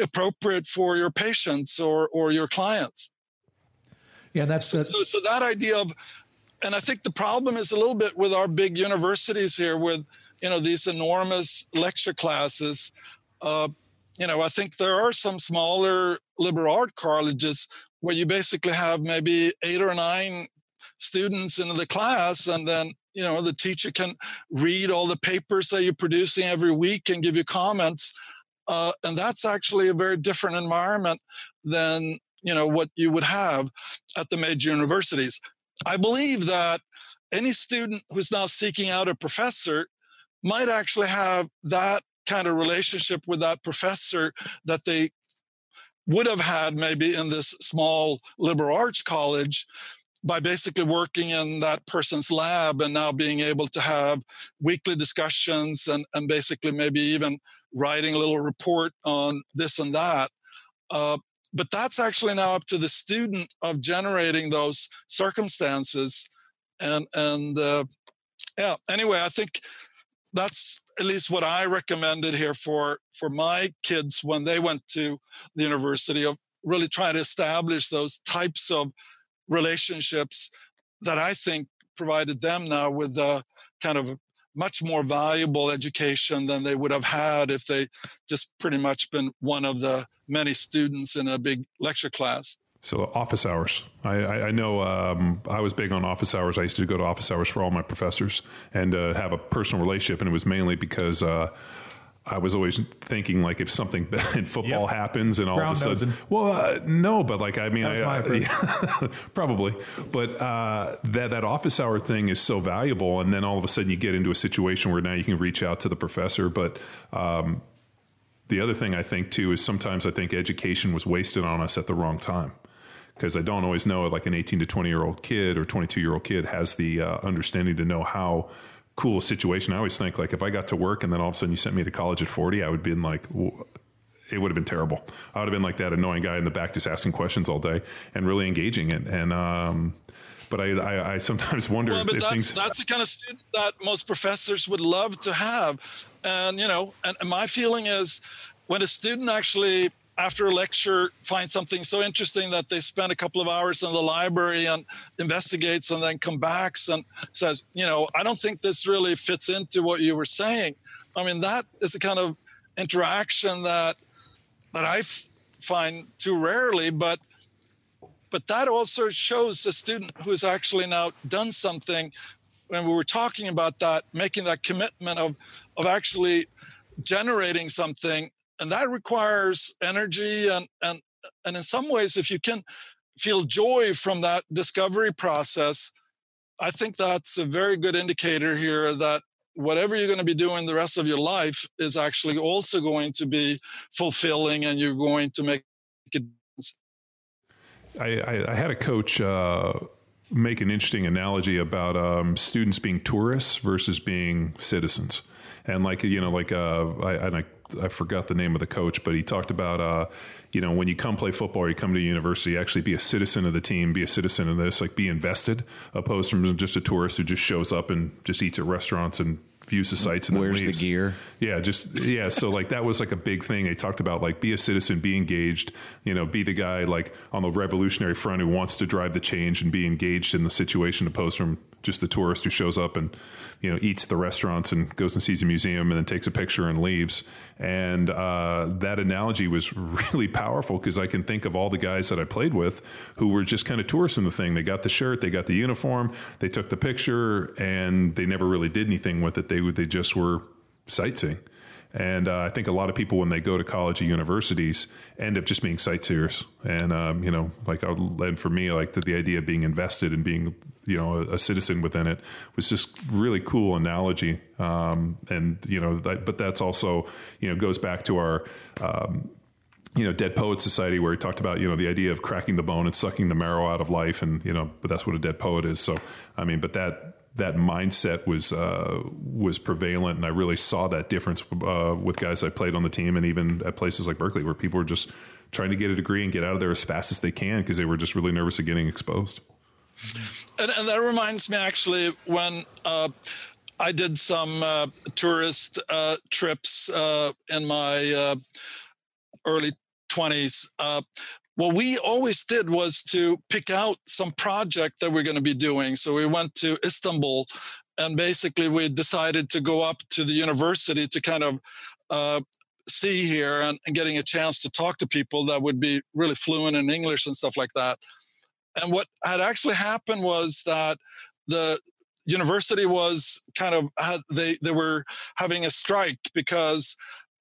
appropriate for your patients or or your clients? Yeah that's so, so, so that idea of and I think the problem is a little bit with our big universities here with you know these enormous lecture classes. Uh, you know, I think there are some smaller liberal art colleges where you basically have maybe eight or nine students in the class and then you know the teacher can read all the papers that you're producing every week and give you comments uh, and that's actually a very different environment than you know what you would have at the major universities i believe that any student who's now seeking out a professor might actually have that kind of relationship with that professor that they would have had maybe in this small liberal arts college by basically working in that person's lab and now being able to have weekly discussions and, and basically maybe even writing a little report on this and that. Uh, but that's actually now up to the student of generating those circumstances. And, and uh, yeah, anyway, I think that's at least what I recommended here for, for my kids when they went to the university of really trying to establish those types of relationships that I think provided them now with a kind of much more valuable education than they would have had if they just pretty much been one of the many students in a big lecture class. So office hours. I, I, I know um, I was big on office hours. I used to go to office hours for all my professors and uh, have a personal relationship, and it was mainly because uh, I was always thinking like if something in football yep. happens and all Brown of a sudden, well, uh, no, but like I mean, I, uh, yeah, probably, but uh, that that office hour thing is so valuable, and then all of a sudden you get into a situation where now you can reach out to the professor. But um, the other thing I think too is sometimes I think education was wasted on us at the wrong time because I don't always know like an 18 to 20 year old kid or 22 year old kid has the uh, understanding to know how cool a situation. I always think like if I got to work and then all of a sudden you sent me to college at 40, I would be in like, it would have been terrible. I would have been like that annoying guy in the back just asking questions all day and really engaging it. And, um, but I, I, I, sometimes wonder well, if, if that's, things... that's the kind of student that most professors would love to have. And, you know, and my feeling is when a student actually after a lecture find something so interesting that they spend a couple of hours in the library and investigates and then come back and says you know i don't think this really fits into what you were saying. I mean that is the kind of interaction that that I f- find too rarely but but that also shows the student who has actually now done something. When we were talking about that making that commitment of of actually generating something and that requires energy and and and in some ways if you can feel joy from that discovery process i think that's a very good indicator here that whatever you're going to be doing the rest of your life is actually also going to be fulfilling and you're going to make it I, I, I had a coach uh, make an interesting analogy about um, students being tourists versus being citizens. And like you know like uh, I, I I forgot the name of the coach, but he talked about, uh, you know, when you come play football, or you come to university, actually be a citizen of the team, be a citizen of this, like be invested, opposed from just a tourist who just shows up and just eats at restaurants and views the sites and where's the gear. Yeah just yeah so like that was like a big thing. They talked about like be a citizen be engaged you know be the guy like on the revolutionary front who wants to drive the change and be engaged in the situation opposed from just the tourist who shows up and you know eats at the restaurants and goes and sees a museum and then takes a picture and leaves. And uh, that analogy was really powerful because I can think of all the guys that I played with who were just kind of tourists in the thing. They got the shirt, they got the uniform, they took the picture, and they never really did anything with it. They they just were sightseeing. And uh, I think a lot of people, when they go to college or universities, end up just being sightseers. And um, you know, like, I and for me, like the, the, idea of being invested and being, you know, a, a, citizen within it was just really cool analogy. Um, and you know, that, but that's also, you know, goes back to our. Um, you know, Dead Poet Society, where he talked about, you know, the idea of cracking the bone and sucking the marrow out of life. And, you know, but that's what a dead poet is. So, I mean, but that, that mindset was uh, was prevalent, and I really saw that difference uh, with guys I played on the team, and even at places like Berkeley, where people were just trying to get a degree and get out of there as fast as they can because they were just really nervous of getting exposed. And, and that reminds me, actually, when uh, I did some uh, tourist uh, trips uh, in my early 20s what we always did was to pick out some project that we're going to be doing. So we went to Istanbul and basically we decided to go up to the university to kind of uh, see here and, and getting a chance to talk to people that would be really fluent in English and stuff like that. And what had actually happened was that the university was kind of they they were having a strike because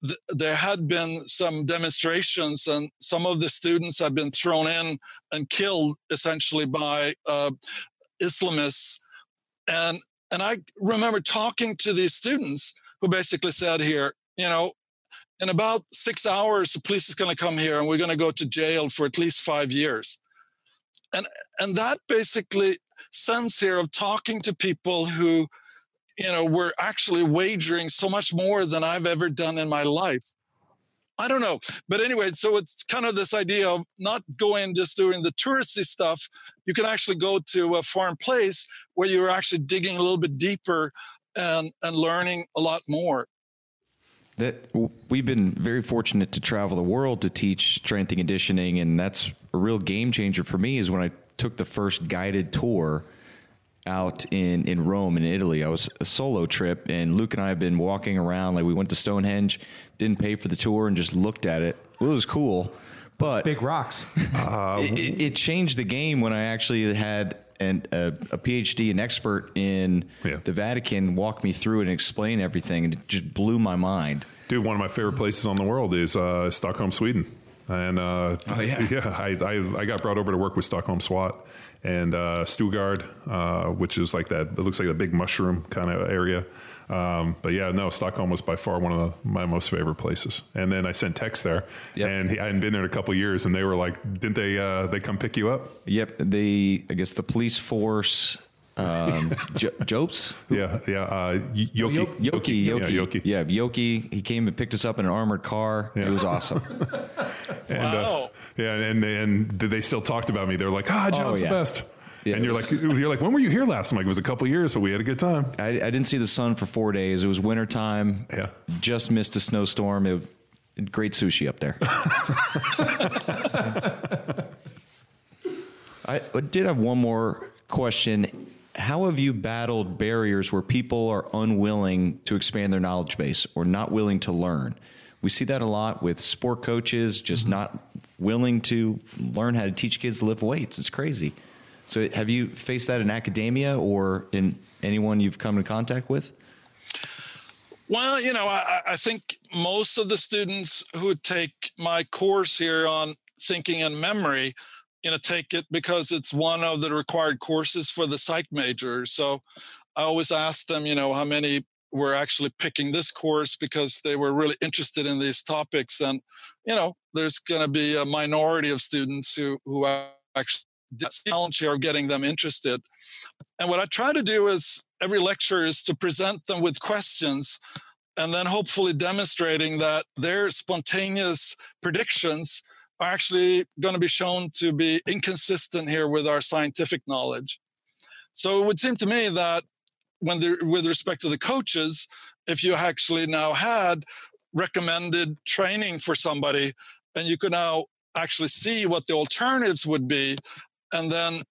th- there had been some demonstrations and some of the students had been thrown in and killed essentially by uh, Islamists. And and I remember talking to these students who basically said here you know in about six hours the police is going to come here and we're going to go to jail for at least five years. And and that basically sense here of talking to people who you know we're actually wagering so much more than i've ever done in my life. I don't know but anyway so it's kind of this idea of not going just doing the touristy stuff. You can actually go to a foreign place where you're actually digging a little bit deeper and and learning a lot more. That we've been very fortunate to travel the world to teach strength and conditioning and that's a real game changer for me is when i took the first guided tour out in in Rome in Italy. I was a solo trip, and Luke and I have been walking around. Like we went to Stonehenge, didn't pay for the tour, and just looked at it. Well, it was cool, but Big rocks. uh, it, it, changed the game when I actually had an, a, a PhD, an expert in yeah. the Vatican, walk me through it and explain everything, and it just blew my mind. Dude, one of my favorite places on the world is uh, Stockholm, Sweden. And uh, oh, yeah, yeah, I, I, I got brought over to work with Stockholm SWAT and uh, Stuttgart, uh, which is like that. It looks like a big mushroom kind of area. Um, but yeah, no, Stockholm was by far one of the, my most favorite places. And then I sent Tex there, yep. and he, I hadn't been there in a couple years, and they were like, "Didn't they? Uh, they come pick you up?" Yep. They, I guess, the police force um, J- Jopes? Yeah, yeah. Uh, Yoki. Yoki. Yoki. Yeah, Yoki. Yeah, Yoki. He came and picked us up in an armored car. Yeah. It was awesome. and, uh, wow. Uh, yeah, and and they still talked about me. They're like, ah, John's oh, yeah. the best. Yeah, and you're like, you're like, when were you here last? I'm like, it was a couple years, but we had a good time. I, I didn't see the sun for four days. It was winter time. Yeah, just missed a snowstorm. It, great sushi up there. I did have one more question how have you battled barriers where people are unwilling to expand their knowledge base or not willing to learn? We see that a lot with sport coaches just mm-hmm. not willing to learn how to teach kids to lift weights. It's crazy. So, have you faced that in academia or in anyone you've come in contact with? Well, you know, I, I think most of the students who take my course here on thinking and memory you know take it because it's one of the required courses for the psych major so i always ask them you know how many were actually picking this course because they were really interested in these topics and you know there's going to be a minority of students who who actually challenge here of getting them interested and what i try to do is every lecture is to present them with questions and then hopefully demonstrating that their spontaneous predictions are actually going to be shown to be inconsistent here with our scientific knowledge. So it would seem to me that when with respect to the coaches, if you actually now had recommended training for somebody and you could now actually see what the alternatives would be and then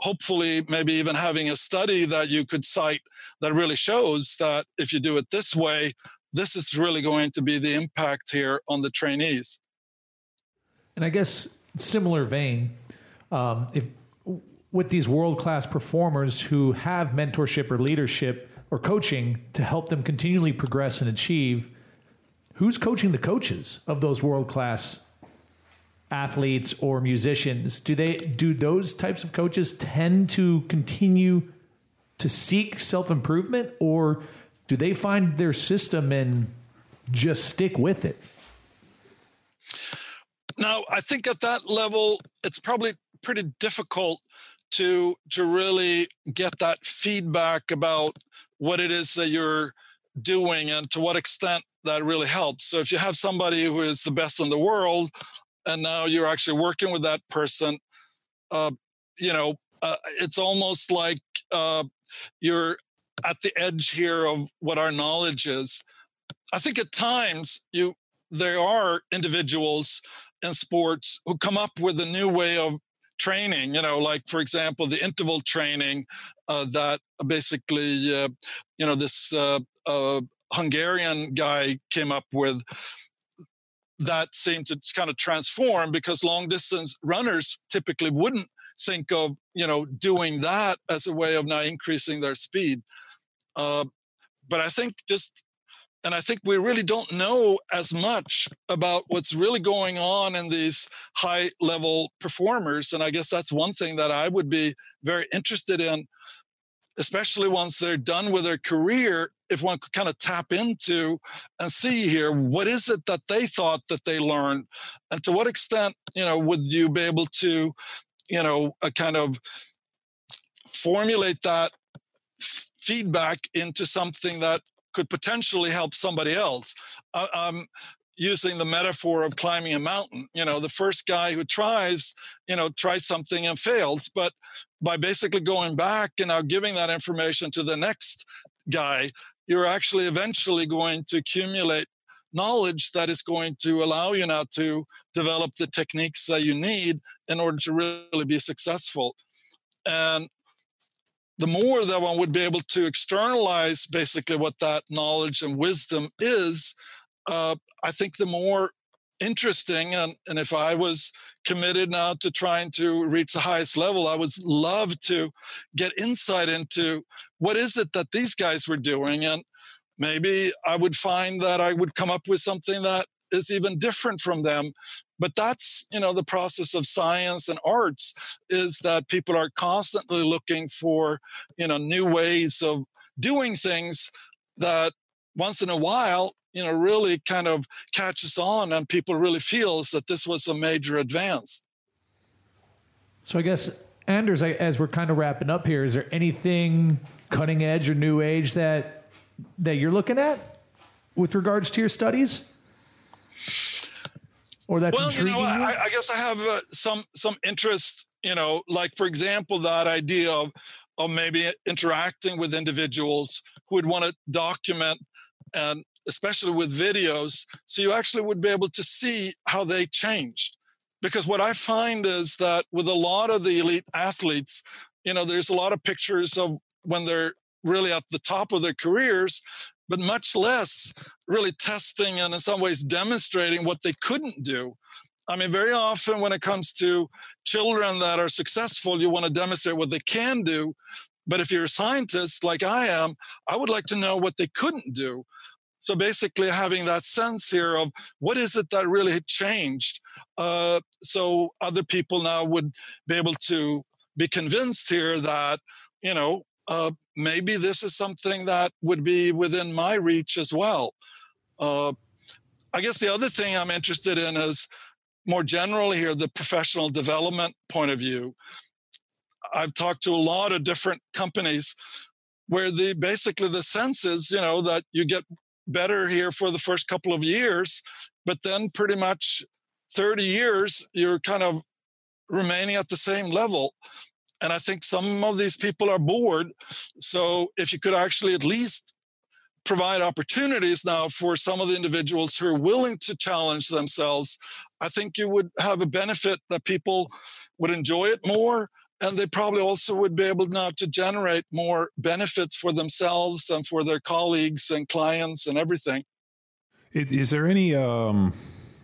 hopefully maybe even having a study that you could cite that really shows that if you do it this way this is really going to be the impact here on the trainees. And I guess similar vein, um, if with these world class performers who have mentorship or leadership or coaching to help them continually progress and achieve, who's coaching the coaches of those world class athletes or musicians? Do they do those types of coaches tend to continue to seek self improvement, or do they find their system and just stick with it? Now, I think at that level, it's probably pretty difficult to to really get that feedback about what it is that you're doing and to what extent that really helps. So if you have somebody who is the best in the world, and now you're actually working with that person, uh, you know, uh, it's almost like uh, you're at the edge here of what our knowledge is. I think at times you there are individuals in sports who come up with a new way of training you know like for example the interval training uh, that basically uh, you know this uh, uh hungarian guy came up with that seemed to kind of transform because long distance runners typically wouldn't think of you know doing that as a way of now increasing their speed. Uh, but i think just and i think we really don't know as much about what's really going on in these high level performers. And i guess that's one thing that i would be very interested in especially once they're done with their career if one could kind of tap into and see here what is it that they thought that they learned? And to what extent you know would you be able to you know a kind of formulate that feedback into something that could potentially help somebody else I, i'm using the metaphor of climbing a mountain you know the first guy who tries you know tries something and fails but by basically going back and now giving that information to the next guy you're actually eventually going to accumulate knowledge that is going to allow you now to develop the techniques that you need in order to really be successful. And the more that one would be able to externalize basically what that knowledge and wisdom is, uh, I think the more interesting. And, and if I was committed now to trying to reach the highest level, I would love to get insight into what is it that these guys were doing. And maybe I would find that I would come up with something that is even different from them but that's you know the process of science and arts is that people are constantly looking for you know new ways of doing things that once in a while you know really kind of catches on and people really feels that this was a major advance. So i guess anders as we're kind of wrapping up here is there anything cutting edge or new age that that you're looking at with regards to your studies or that's well intriguing you know I, I, guess i have uh, some some interest you know like for example that idea of of maybe interacting with individuals who would want to document and especially with videos. So you actually would be able to see how they changed. Because what I find is that with a lot of the elite athletes, you know, there's a lot of pictures of when they're really at the top of their careers, but much less really testing and in some ways demonstrating what they couldn't do. I mean, very often when it comes to children that are successful, you want to demonstrate what they can do. But if you're a scientist like I am, I would like to know what they couldn't do. So basically, having that sense here of what is it that really changed, uh, so other people now would be able to be convinced here that you know uh, maybe this is something that would be within my reach as well. Uh, I guess the other thing I'm interested in is more generally here the professional development point of view. I've talked to a lot of different companies where the basically the sense is you know that you get better here for the first couple of years, but then pretty much 30 years, you're kind of remaining at the same level. And I think some of these people are bored. So if you could actually at least provide opportunities now for some of the individuals who are willing to challenge themselves, I think you would have a benefit that people would enjoy it more and they probably also would be able now to generate more benefits for themselves and for their colleagues and clients and everything. Is there any, um,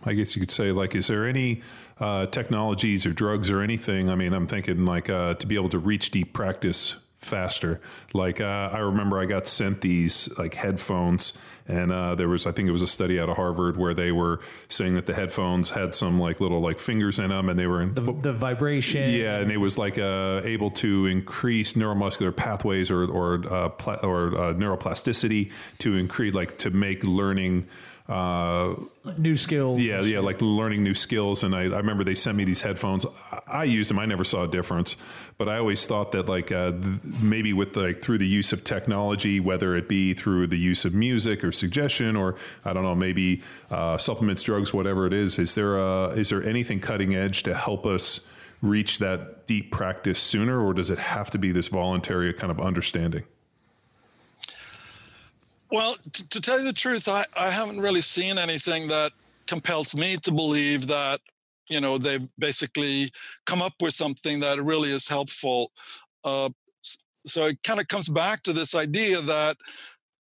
I guess you could say, like, is there any uh, technologies or drugs or anything? I mean, I'm thinking like uh, to be able to reach deep practice faster. Like uh, I remember I got sent these like headphones and uh, there was I think it was a study out of Harvard where they were saying that the headphones had some like little like fingers in them and they were in, the, the vibration. Yeah, and it was like uh, able to increase neuromuscular pathways or or uh, pla- or uh, neuroplasticity to increase like to make learning uh, new skills. Yeah, yeah, like learning new skills. And I, I remember they sent me these headphones. I, I used them. I never saw a difference, but I always thought that like uh, th- maybe with like through the use of technology, whether it be through the use of music or suggestion, or I don't know, maybe uh, supplements, drugs, whatever it is. Is there a, is there anything cutting edge to help us? reach that deep practice sooner or does it have to be this voluntary kind of understanding well, to tell you the truth, I, I haven't really seen anything that compels me to believe that, you know, they've basically come up with something that really is helpful. Uh, so it kind of comes back to this idea that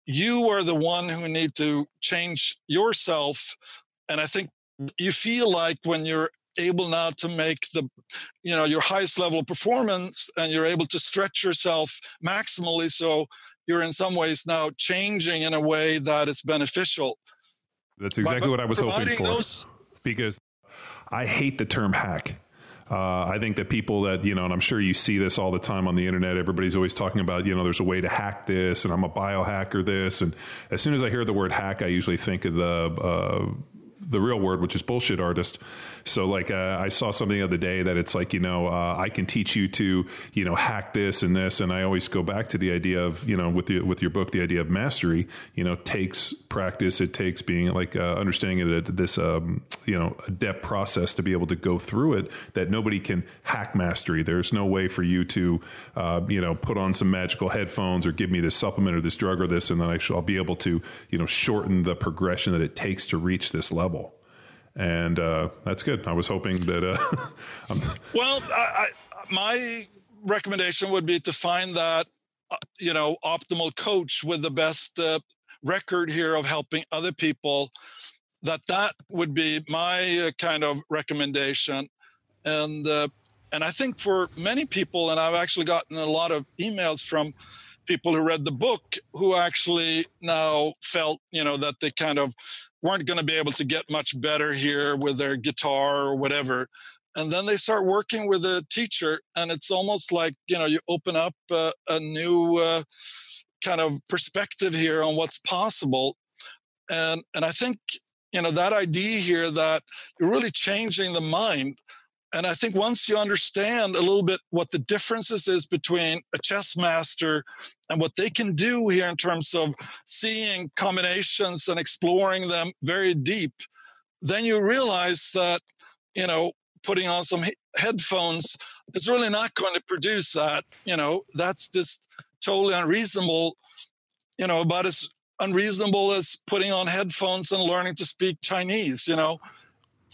you are the one who need to change yourself. And I think you feel like when you're able now to make the you know your highest level of performance and you're able to stretch yourself maximally so you're in some ways now changing in a way that it's beneficial That's exactly what I was hoping for. those- because I hate the term hack. Uh, I think that people that, you know, and I'm sure you see this all the time on the internet, everybody's always talking about, you know, there's a way to hack this and I'm a biohacker this. And as soon as I hear the word hack, I usually think of the, uh, the real word, which is bullshit artist. So, like, uh, I saw something the other day that it's like, you know, uh, I can teach you to, you know, hack this and this, and I always go back to the idea of, you know, with the, with your book, the idea of mastery. You know, takes practice. It takes being like uh, understanding it at this, um, you know, adept process to be able to go through it. That nobody can hack mastery. There's no way for you to, uh, you know, put on some magical headphones or give me this supplement or this drug or this, and then I shall be able to, you know, shorten the progression that it takes to reach this level and uh, that's good. I was hoping that. Uh, Well, I, I, my recommendation would be to find that, uh, you know, optimal coach with the best uh, record here of helping other people. That that would be my uh, kind of recommendation, and uh, and I think for many people, and I've actually gotten a lot of emails from people who read the book who actually now felt, you know, that they kind of weren't going to be able to get much better here with their guitar or whatever. And then they start working with a teacher and it's almost like you know you open up uh, a new uh, kind of perspective here on what's possible. And and i think you know that idea here that you're really changing the mind and i think once you understand a little bit what the differences is between a chess master and what they can do here in terms of seeing combinations and exploring them very deep then you realize that you know putting on some he- headphones is really not going to produce that. You know, that's just totally unreasonable. You know, about as unreasonable as putting on headphones and learning to speak Chinese. You know,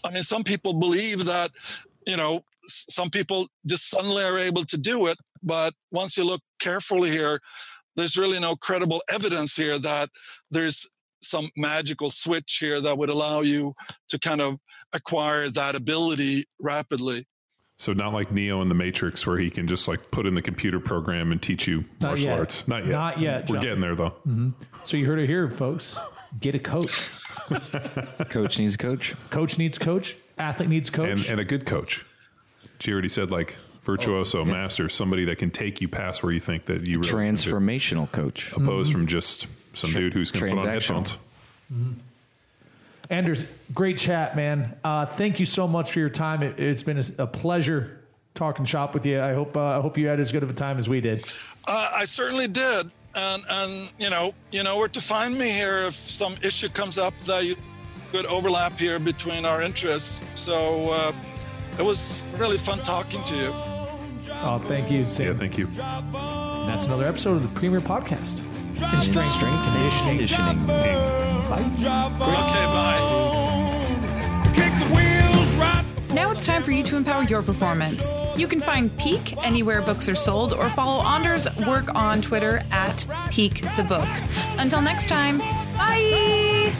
I mean, some people believe that, you know, some people just suddenly are able to do it. But once you look carefully here, there's really no credible evidence here that there's some magical switch here that would allow you to kind of acquire that ability rapidly. so not like Neo in the Matrix, where he can just like put in the computer program and teach you Not martial yet. arts. Not yet. Not yet, We're John. getting there though. Mm-hmm. So you heard it here, folks. Get a coach. Coach needs a coach. Coach needs coach. Athlete needs coach. And and a good coach. She already said like virtuoso, master, somebody that can take you past where you think that you really can do. Transformational coach. opposed from just some dude who's going to put on Transactional. headphones. Anders, great chat, man. Uh, thank you so much for your time. It, it's been a, a pleasure talking shop with you. I hope uh, I hope you had as good of a time as we did. Uh, I certainly did, and and you know you know where to find me here if some issue comes up that you could overlap here between our interests. So uh, it was really fun talking to you. Oh, thank you, Sam. Yeah, thank you. And that's another episode of the Premier Podcast. In strength, Strength and conditioning. Bye. Okay, bye. Kick the wheels right. Now it's time for you to empower your performance. You can find Peak anywhere books are sold or follow Anders' work on Twitter at Peak the Book. Until next time, bye!